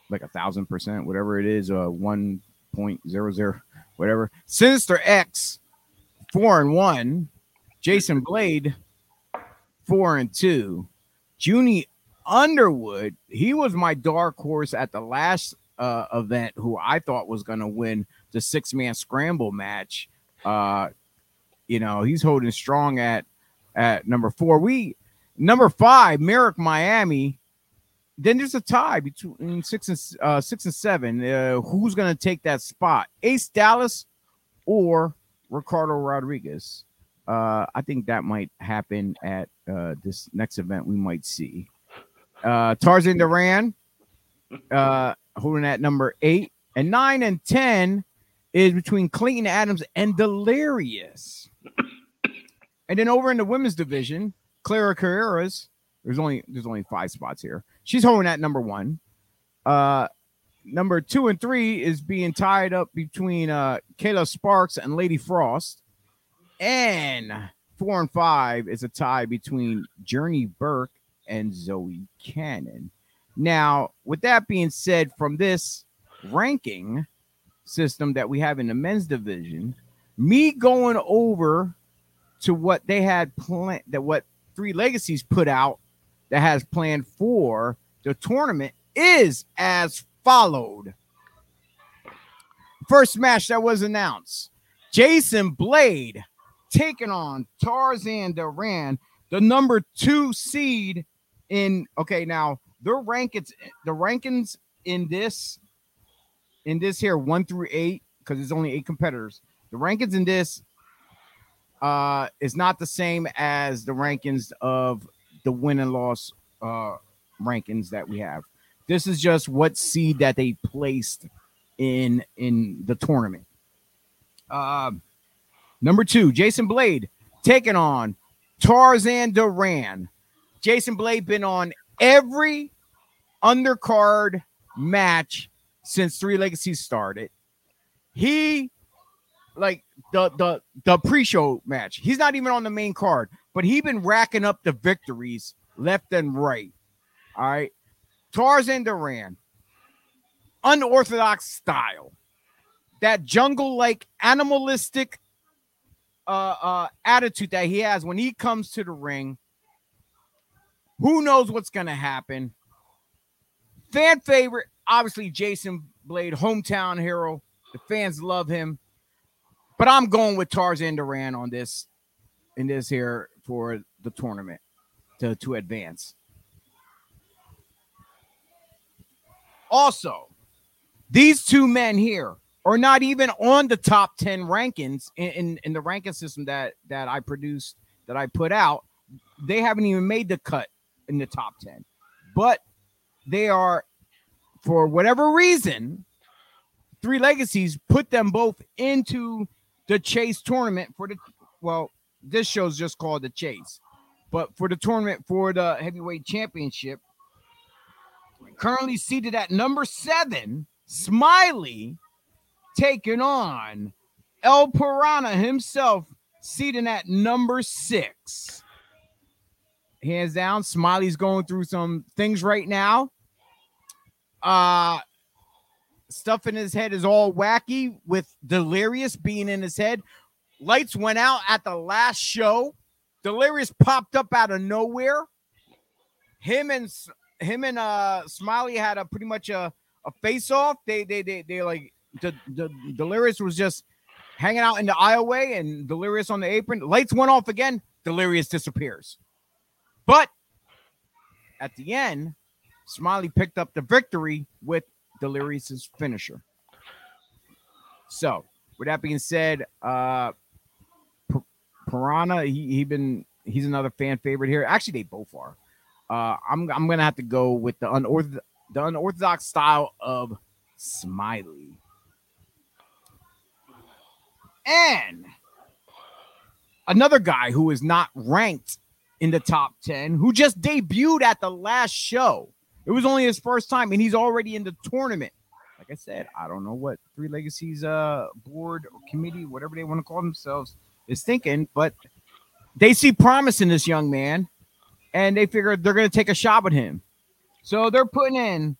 like a thousand percent, whatever it is, uh, one point zero zero, whatever. Sinister X, four and one. Jason Blade, four and two. Junie Underwood, he was my dark horse at the last uh, event, who I thought was going to win the six man scramble match. Uh, you know, he's holding strong at at number four. We number five, Merrick Miami. Then there's a tie between six and uh, six and seven. Uh, who's going to take that spot? Ace Dallas or Ricardo Rodriguez? Uh, I think that might happen at uh, this next event. We might see uh, Tarzan Duran uh, holding at number eight and nine and ten is between Clayton Adams and Delirious. [coughs] and then over in the women's division, Clara Carreras. There's only there's only five spots here. She's holding at number one. Uh, number two and three is being tied up between uh Kayla Sparks and Lady Frost. And four and five is a tie between Journey Burke and Zoe Cannon. Now, with that being said, from this ranking system that we have in the men's division, me going over to what they had planned, that what Three Legacies put out that has planned for the tournament is as followed. First match that was announced Jason Blade taking on Tarzan Duran, the number two seed in. Okay, now the rankings, the rankings in this, in this here one through eight, because there's only eight competitors. The rankings in this uh is not the same as the rankings of the win and loss uh rankings that we have. This is just what seed that they placed in in the tournament. Uh, number two, Jason Blade taking on Tarzan Duran. Jason Blade been on every undercard match since Three Legacies started. He like the the the pre-show match. He's not even on the main card, but he been racking up the victories left and right. All right. Tarzan Duran, unorthodox style, that jungle like animalistic uh, uh, attitude that he has when he comes to the ring. Who knows what's going to happen? Fan favorite, obviously, Jason Blade, hometown hero. The fans love him. But I'm going with Tarzan Duran on this in this here for the tournament to, to advance. Also, these two men here are not even on the top 10 rankings in, in, in, the ranking system that that I produced, that I put out. They haven't even made the cut in the top 10. But they are, for whatever reason, Three Legacies put them both into the Chase tournament for the well, this show's just called the Chase. But for the tournament for the heavyweight championship, currently seated at number seven, Smiley taking on El Piranha himself, seated at number six. Hands down, Smiley's going through some things right now. Uh stuff in his head is all wacky with Delirious being in his head. Lights went out at the last show. Delirious popped up out of nowhere. Him and him and uh Smiley had a pretty much a, a face off. They they they they like Delirious was just hanging out in the aisleway and Delirious on the apron. Lights went off again. Delirious disappears. But at the end, Smiley picked up the victory with Delirious's finisher. So, with that being said, uh Piranha, he he been he's another fan favorite here. Actually, they both are. Uh, I'm I'm gonna have to go with the unorthodox the unorthodox style of Smiley. And another guy who is not ranked in the top 10, who just debuted at the last show. It was only his first time, and he's already in the tournament. Like I said, I don't know what Three Legacies uh board or committee, whatever they want to call themselves, is thinking, but they see promise in this young man and they figure they're going to take a shot with him. So they're putting in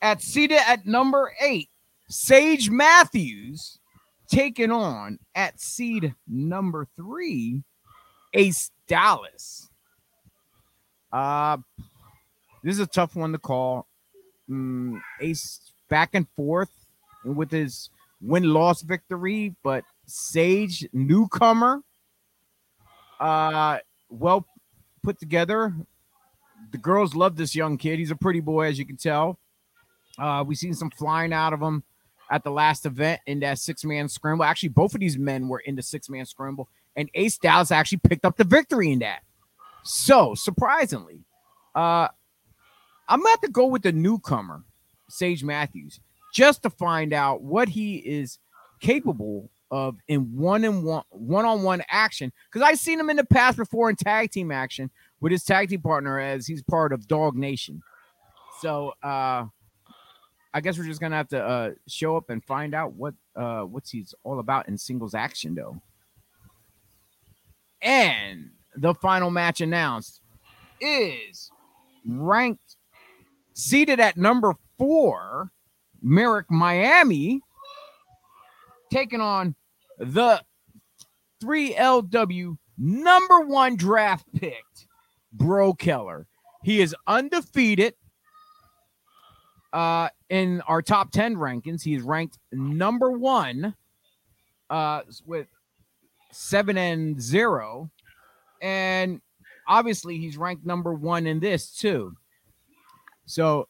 at seated at number eight, Sage Matthews taking on at seed number three, Ace Dallas. Uh, this is a tough one to call. Mm, Ace back and forth with his win loss victory, but Sage newcomer, uh, well put together. The girls love this young kid. He's a pretty boy, as you can tell. Uh, we seen some flying out of him at the last event in that six man scramble. Actually, both of these men were in the six man scramble, and Ace Dallas actually picked up the victory in that. So surprisingly, uh, I'm about to go with the newcomer, Sage Matthews, just to find out what he is capable of in one and one one on one action. Because I've seen him in the past before in tag team action with his tag team partner as he's part of Dog Nation. So uh I guess we're just gonna have to uh show up and find out what uh he's all about in singles action though. And the final match announced is ranked seated at number four, Merrick Miami, taking on the 3LW number one draft picked Bro Keller. He is undefeated uh, in our top 10 rankings. He's ranked number one uh, with seven and zero. And obviously, he's ranked number one in this too. So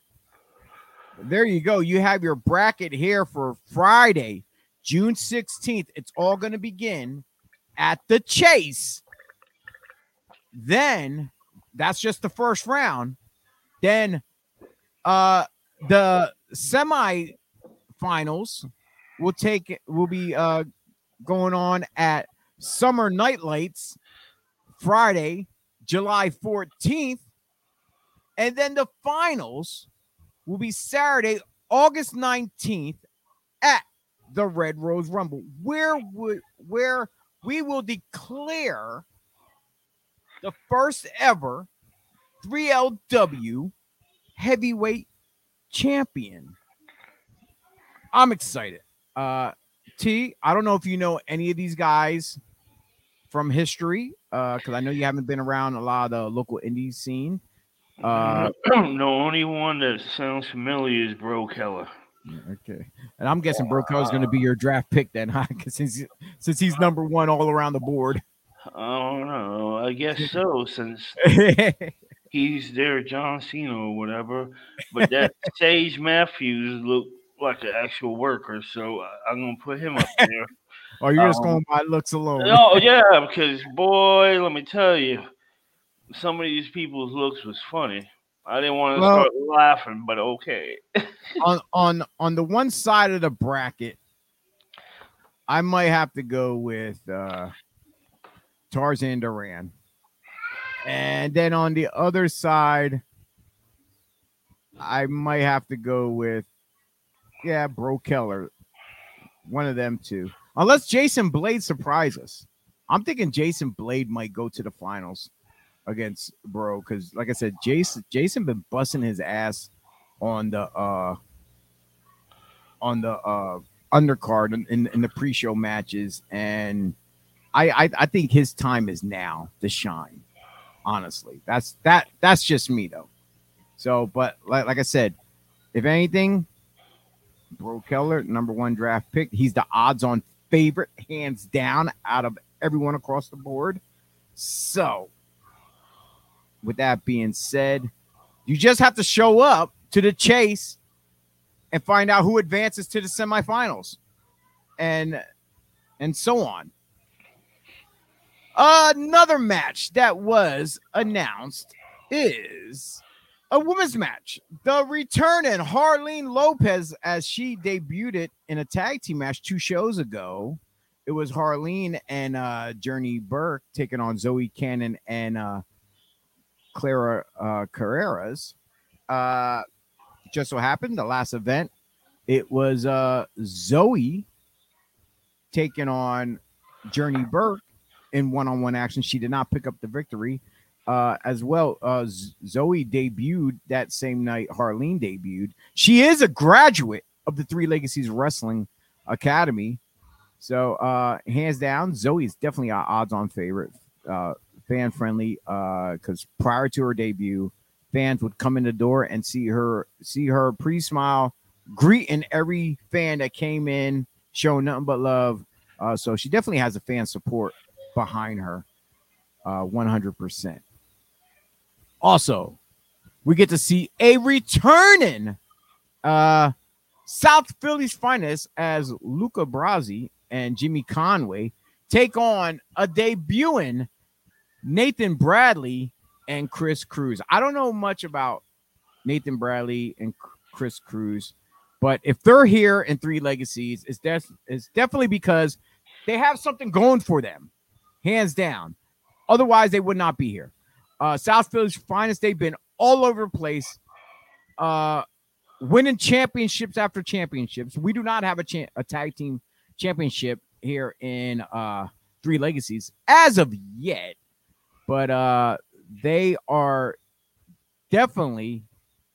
there you go. You have your bracket here for Friday, June 16th. It's all going to begin at the Chase. Then that's just the first round. Then uh the semi finals will take will be uh going on at Summer Nightlights Friday, July 14th. And then the finals will be Saturday, August 19th at the Red Rose Rumble, where we, where we will declare the first ever 3LW heavyweight champion. I'm excited. Uh T, I don't know if you know any of these guys from history, uh, because I know you haven't been around a lot of the local indie scene. Uh, [clears throat] the only one that sounds familiar is Bro Keller. Okay, and I'm guessing Bro Keller's going to be your draft pick then, [laughs] huh? since since he's number one all around the board. I don't know. I guess [laughs] so, since [laughs] he's there, John Cena or whatever. But that Sage Matthews looked like an actual worker, so I'm gonna put him up [laughs] there. oh, you're just um, going by looks alone. Oh yeah, because boy, let me tell you, some of these people's looks was funny. I didn't want to well, start laughing, but okay. [laughs] on on on the one side of the bracket, I might have to go with uh Tarzan Duran. And then on the other side, I might have to go with yeah, Bro Keller. One of them two. Unless Jason Blade surprises. I'm thinking Jason Blade might go to the finals against Bro because, like I said, Jason Jason been busting his ass on the uh on the uh undercard in, in, in the pre-show matches, and I, I I think his time is now to shine. Honestly, that's that that's just me though. So, but like like I said, if anything, Bro Keller, number one draft pick, he's the odds-on favorite, hands down, out of everyone across the board. So with that being said, you just have to show up to the chase and find out who advances to the semifinals and and so on. Another match that was announced is a women's match. The return in Harleen Lopez as she debuted it in a tag team match two shows ago. It was Harleen and uh, Journey Burke taking on Zoe Cannon and uh, Clara uh, Carreras. Uh, just so happened the last event, it was uh, Zoe taking on Journey Burke in one-on-one action. She did not pick up the victory. Uh, as well, uh, Zoe debuted that same night. Harleen debuted. She is a graduate of the Three Legacies Wrestling Academy. So, uh, hands down, Zoe is definitely our odds-on favorite uh, fan friendly. Uh, because prior to her debut, fans would come in the door and see her see her pre smile, greeting every fan that came in, showing nothing but love. Uh, so she definitely has a fan support behind her, uh, 100%. Also, we get to see a returning uh, South Philly's finest as Luca Brasi and Jimmy Conway take on a debuting Nathan Bradley and Chris Cruz. I don't know much about Nathan Bradley and Chris Cruz, but if they're here in Three Legacies, it's, def- it's definitely because they have something going for them, hands down. Otherwise, they would not be here. Uh, South Philly's finest, they've been all over the place, uh, winning championships after championships. We do not have a, cha- a tag team championship here in uh, Three Legacies as of yet, but uh, they are definitely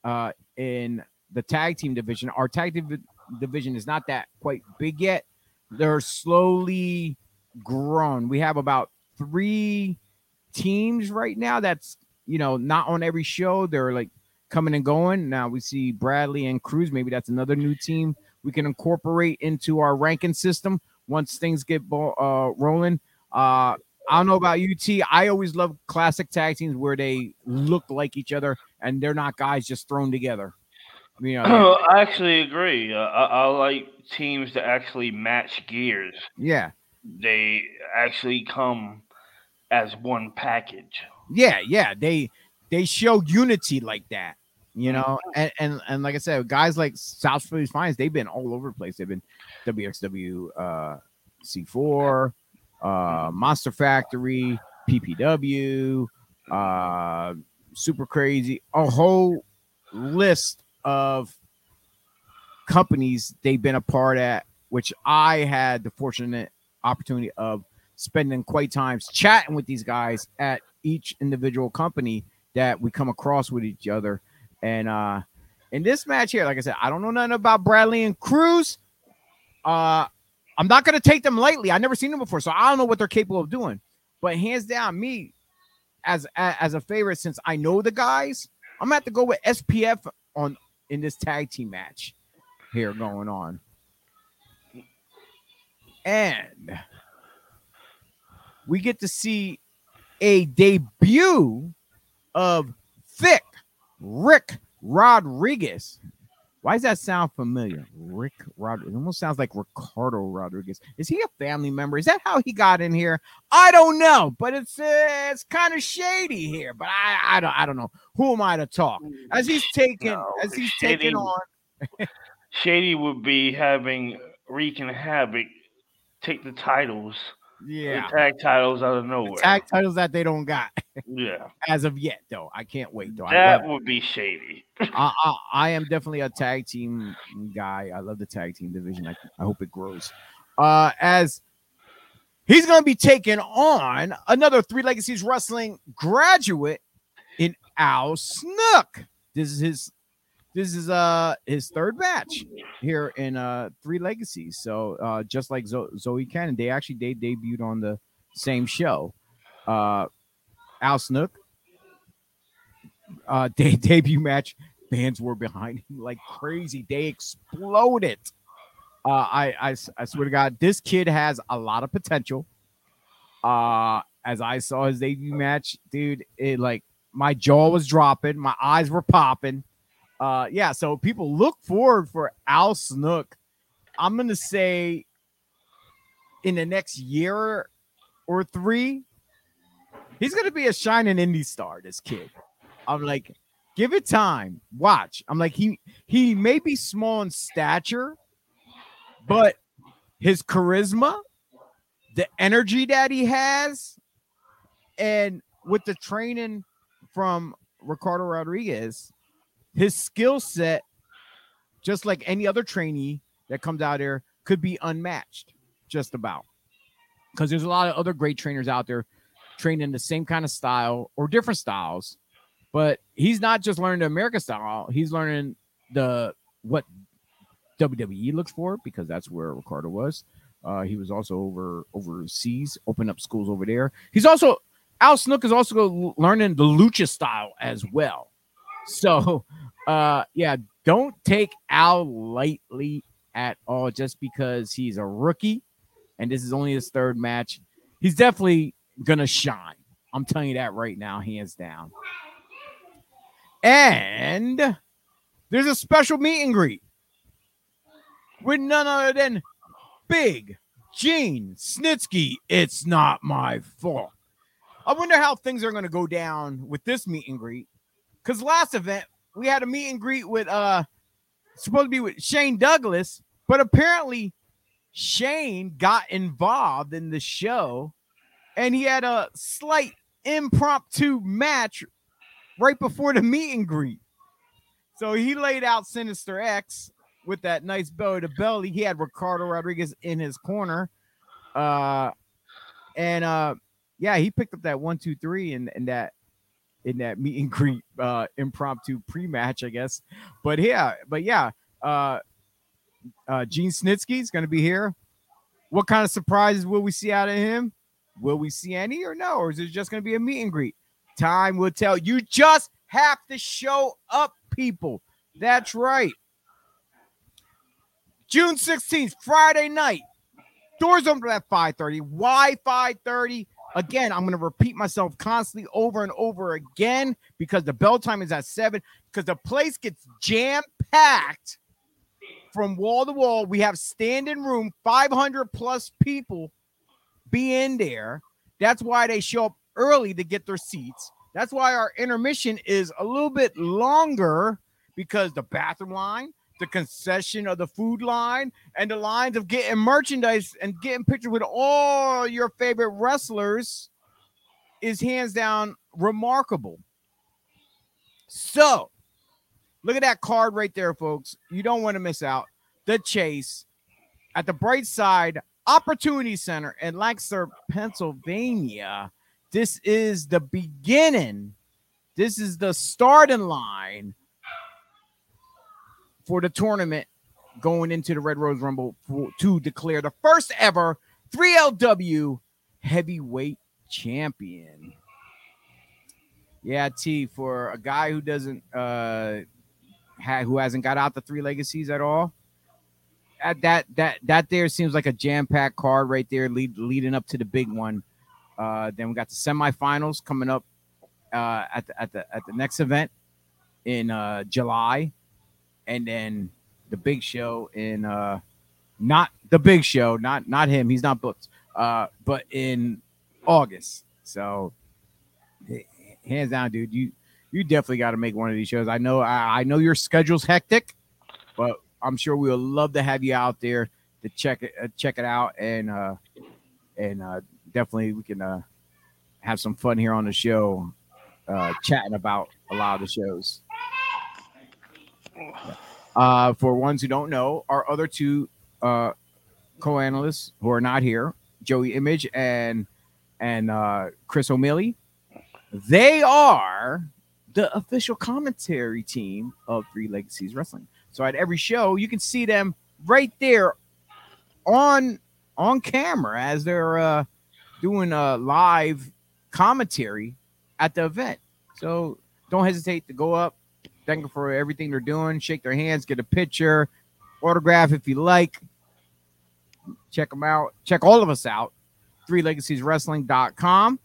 uh, in the tag team division. Our tag div- division is not that quite big yet. They're slowly grown. We have about three teams right now that's you know not on every show. They're like coming and going. Now we see Bradley and Cruz. Maybe that's another new team we can incorporate into our ranking system once things get uh, rolling. Uh, I don't know about UT. I always love classic tag teams where they look like each other and they're not guys just thrown together. You know, [clears throat] I actually agree. Uh, I, I like teams that actually match gears. yeah, They actually come as one package. yeah, yeah. They they show unity like that, you know. And and and like I said, guys like South Philly's Finest, they've been all over the place. They've been WXW, uh, C4, uh, Monster Factory, PPW, uh, Super Crazy, a whole list of companies they've been a part at, which I had the fortunate opportunity of spending quite times chatting with these guys at each individual company that we come across with each other. And uh in this match here, like I said, I don't know nothing about Bradley and Cruz. Uh I'm not gonna take them lightly. I've never seen them before, so I don't know what they're capable of doing. But hands down, me as as a favorite, since I know the guys, I'm gonna have to go with SPF on in this tag team match here going on. And we get to see a debut of Thick Rick Rodriguez. Why does that sound familiar? Rick Rodriguez. It almost sounds like Ricardo Rodriguez. Is he a family member? Is that how he got in here? I don't know, but it's uh, it's kind of shady here. But I I don't I don't know. Who am I to talk? As he's taking No, as he's shady. taking on [laughs] Shady would be having wreaking havoc take the titles, yeah the tag titles out of the nowhere. tag titles that they don't got yeah, [laughs] as of yet though. I can't wait though. That would be shady. [laughs] I, I, I am definitely a tag team guy. I love the tag team division. I, I hope it grows. Uh, as he's going to be taking on another Three Legacies Wrestling graduate in Al Snook. This is his. This is uh his third match here in uh Three Legacies. So uh just like Zo- Zoe Cannon, they actually they debuted on the same show. Uh Al Snook uh [laughs] de- debut match fans were behind him like crazy they exploded uh i i swear to god this kid has a lot of potential uh as i saw his debut match dude it like my jaw was dropping my eyes were popping uh yeah so people look forward for al snook i'm gonna say in the next year or three he's gonna be a shining indie star this kid I'm like, give it time. Watch. I'm like, he he may be small in stature, but his charisma, the energy that he has, and with the training from Ricardo Rodriguez, his skill set, just like any other trainee that comes out there, could be unmatched, just about. Because there's a lot of other great trainers out there training the same kind of style or different styles but he's not just learning the American style. He's learning the what WWE looks for because that's where Ricardo was. Uh, he was also over overseas, opened up schools over there. He's also Al Snook is also learning the lucha style as well. So, uh, yeah, don't take Al lightly at all just because he's a rookie and this is only his third match. He's definitely gonna shine. I'm telling you that right now, hands down. And there's a special meet and greet with none other than Big Gene Snitsky. It's not my fault. I wonder how things are going to go down with this meet and greet. Because last event, we had a meet and greet with, uh, supposed to be with Shane Douglas, but apparently Shane got involved in the show and he had a slight impromptu match right before the meet and greet. So he laid out Sinister X with that nice belly to belly. He had Ricardo Rodriguez in his corner. Uh and uh yeah, he picked up that one, two, three and and that in that meet and greet uh impromptu pre-match, I guess. But yeah, but yeah, uh uh Gene Snitsky is gonna be here. What kind of surprises will we see out of him? Will we see any or no? Or is it just gonna be a meet and greet? Time will tell. You just have to show up, people. That's right. June 16th, Friday night. Doors open at 5:30. Why 5:30? Again, I'm going to repeat myself constantly over and over again because the bell time is at 7 because the place gets jam-packed from wall to wall. We have standing room, 500 plus people be in there. That's why they show up early to get their seats. That's why our intermission is a little bit longer because the bathroom line, the concession of the food line, and the lines of getting merchandise and getting pictures with all your favorite wrestlers is hands down remarkable. So, look at that card right there, folks. You don't want to miss out. The Chase at the Bright Side Opportunity Center in Lancaster, Pennsylvania. This is the beginning. This is the starting line for the tournament going into the Red Rose Rumble for, to declare the first ever 3LW heavyweight champion. Yeah, T for a guy who doesn't uh ha, who hasn't got out the three legacies at all. At that that that there seems like a jam-packed card right there lead, leading up to the big one. Uh, then we got the semifinals coming up uh, at the at the at the next event in uh, July, and then the big show in uh, not the big show, not not him, he's not booked, uh, but in August. So hands down, dude, you you definitely got to make one of these shows. I know I, I know your schedule's hectic, but I'm sure we would love to have you out there to check it uh, check it out and uh, and uh, definitely we can uh, have some fun here on the show, uh, chatting about a lot of the shows. Uh, for ones who don't know, our other two uh, co-analysts who are not here, Joey Image and and uh, Chris O'Malley, they are the official commentary team of Three Legacies Wrestling. So at every show, you can see them right there on on camera as they're uh, doing a live commentary at the event. So don't hesitate to go up, thank them for everything they're doing, shake their hands, get a picture, autograph if you like. Check them out. Check all of us out. Three Wrestling.com.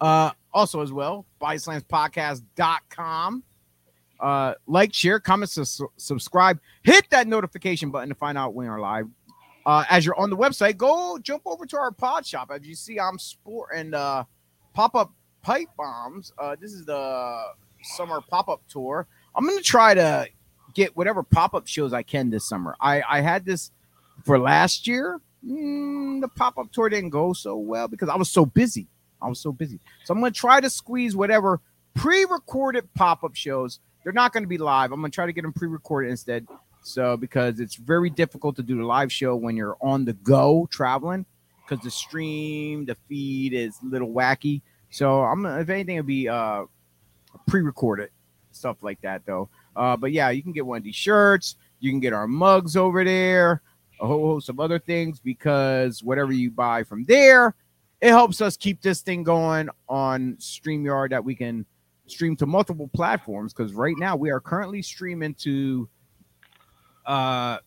Uh, also, as well, bodyslamspodcast.com. Uh, like, share, comment, su- subscribe, hit that notification button to find out when we're live. Uh, as you're on the website, go jump over to our pod shop. As you see, I'm sporting uh, pop up pipe bombs. Uh, this is the summer pop up tour. I'm gonna try to get whatever pop up shows I can this summer. I I had this for last year. Mm, the pop up tour didn't go so well because I was so busy. I was so busy. So I'm gonna try to squeeze whatever pre recorded pop up shows. They're not gonna be live. I'm gonna try to get them pre recorded instead. So because it's very difficult to do the live show when you're on the go traveling, because the stream, the feed is a little wacky. So I'm if anything, it'll be uh pre-recorded stuff like that though. Uh, but yeah, you can get one of these shirts. You can get our mugs over there, a whole host of other things because whatever you buy from there it helps us keep this thing going on StreamYard that we can stream to multiple platforms because right now we are currently streaming to uh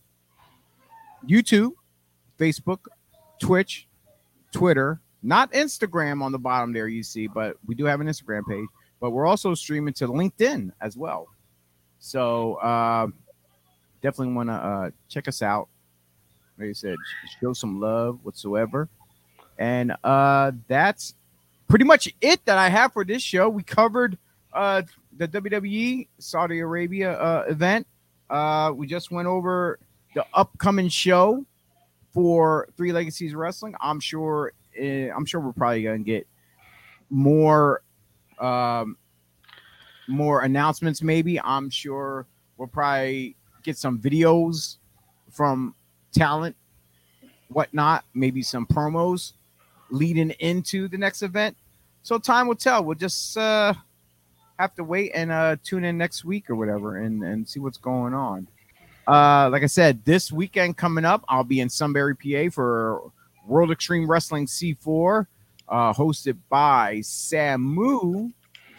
YouTube, Facebook, Twitch, Twitter, not Instagram on the bottom there you see, but we do have an Instagram page, but we're also streaming to LinkedIn as well. So uh definitely want to uh check us out. Like I said, show some love whatsoever. And uh that's pretty much it that I have for this show. We covered uh the WWE Saudi Arabia uh event. Uh we just went over the upcoming show for Three Legacies Wrestling. I'm sure uh, I'm sure we're probably gonna get more um more announcements maybe. I'm sure we'll probably get some videos from talent, whatnot, maybe some promos leading into the next event. So time will tell. We'll just uh have to wait and uh tune in next week or whatever and and see what's going on. Uh like I said, this weekend coming up, I'll be in Sunbury, PA for World Extreme Wrestling C4, uh hosted by Samu,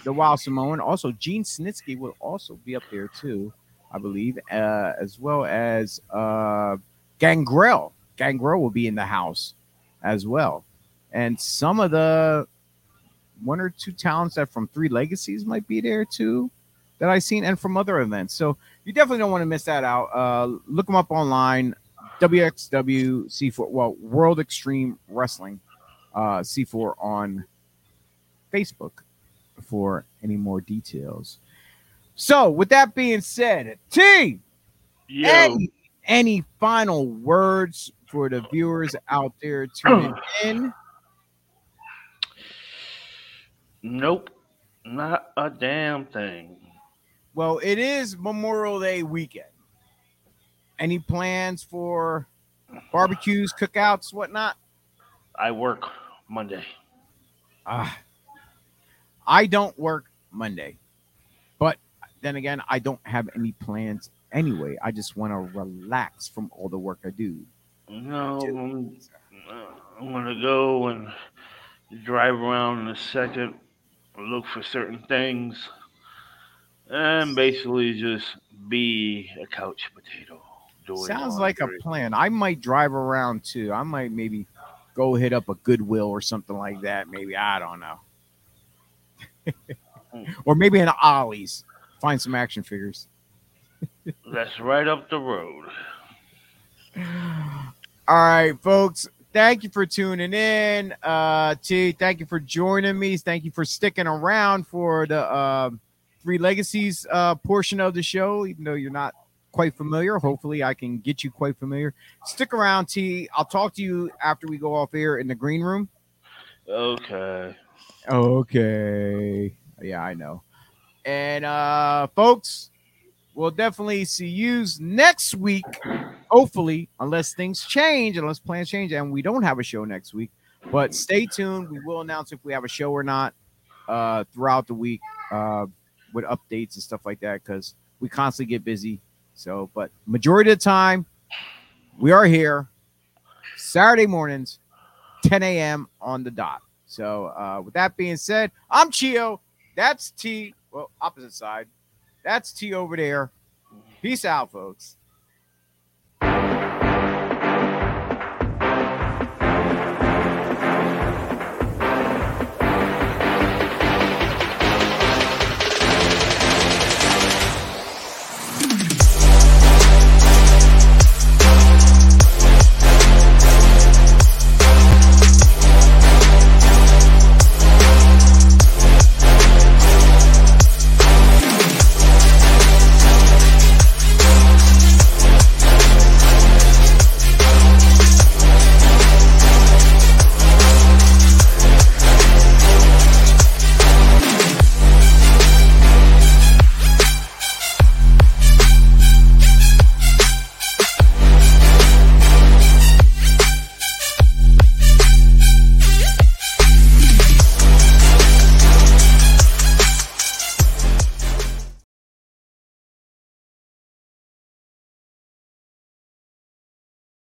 the Wild Samoan. Also, Gene Snitsky will also be up there too, I believe, uh, as well as uh Gangrel. Gangrel will be in the house as well. And some of the one or two talents that from Three Legacies might be there too that I've seen and from other events. So you definitely don't want to miss that out. Uh, look them up online. WXW C4, well, World Extreme Wrestling uh, C4 on Facebook for any more details. So, with that being said, T, Yo, any, any final words for the viewers out there tuning [clears throat] in? nope, not a damn thing. Well, it is Memorial Day weekend. Any plans for barbecues, cookouts, whatnot? I work Monday. Ah, I don't work Monday, but then again, I don't have any plans anyway. I just want to relax from all the work I do. No, I'm, I'm gonna go and drive around in a second, look for certain things, and basically just be a couch potato. Sounds like a plan. I might drive around too. I might maybe go hit up a Goodwill or something like that. Maybe I don't know, [laughs] or maybe an Ollie's. Find some action figures. That's right up the road. All right, folks. Thank you for tuning in. Uh T, thank you for joining me. Thank you for sticking around for the uh, three legacies uh portion of the show, even though you're not quite familiar. Hopefully I can get you quite familiar. Stick around, T. I'll talk to you after we go off air in the green room. Okay. Okay. Yeah, I know. And uh folks, we'll definitely see you next week. Hopefully, unless things change, unless plans change, and we don't have a show next week. But stay tuned. We will announce if we have a show or not uh throughout the week uh with updates and stuff like that because we constantly get busy. So, but majority of the time, we are here Saturday mornings, 10 a.m. on the dot. So, uh, with that being said, I'm Chio. That's T. Well, opposite side. That's T over there. Peace out, folks.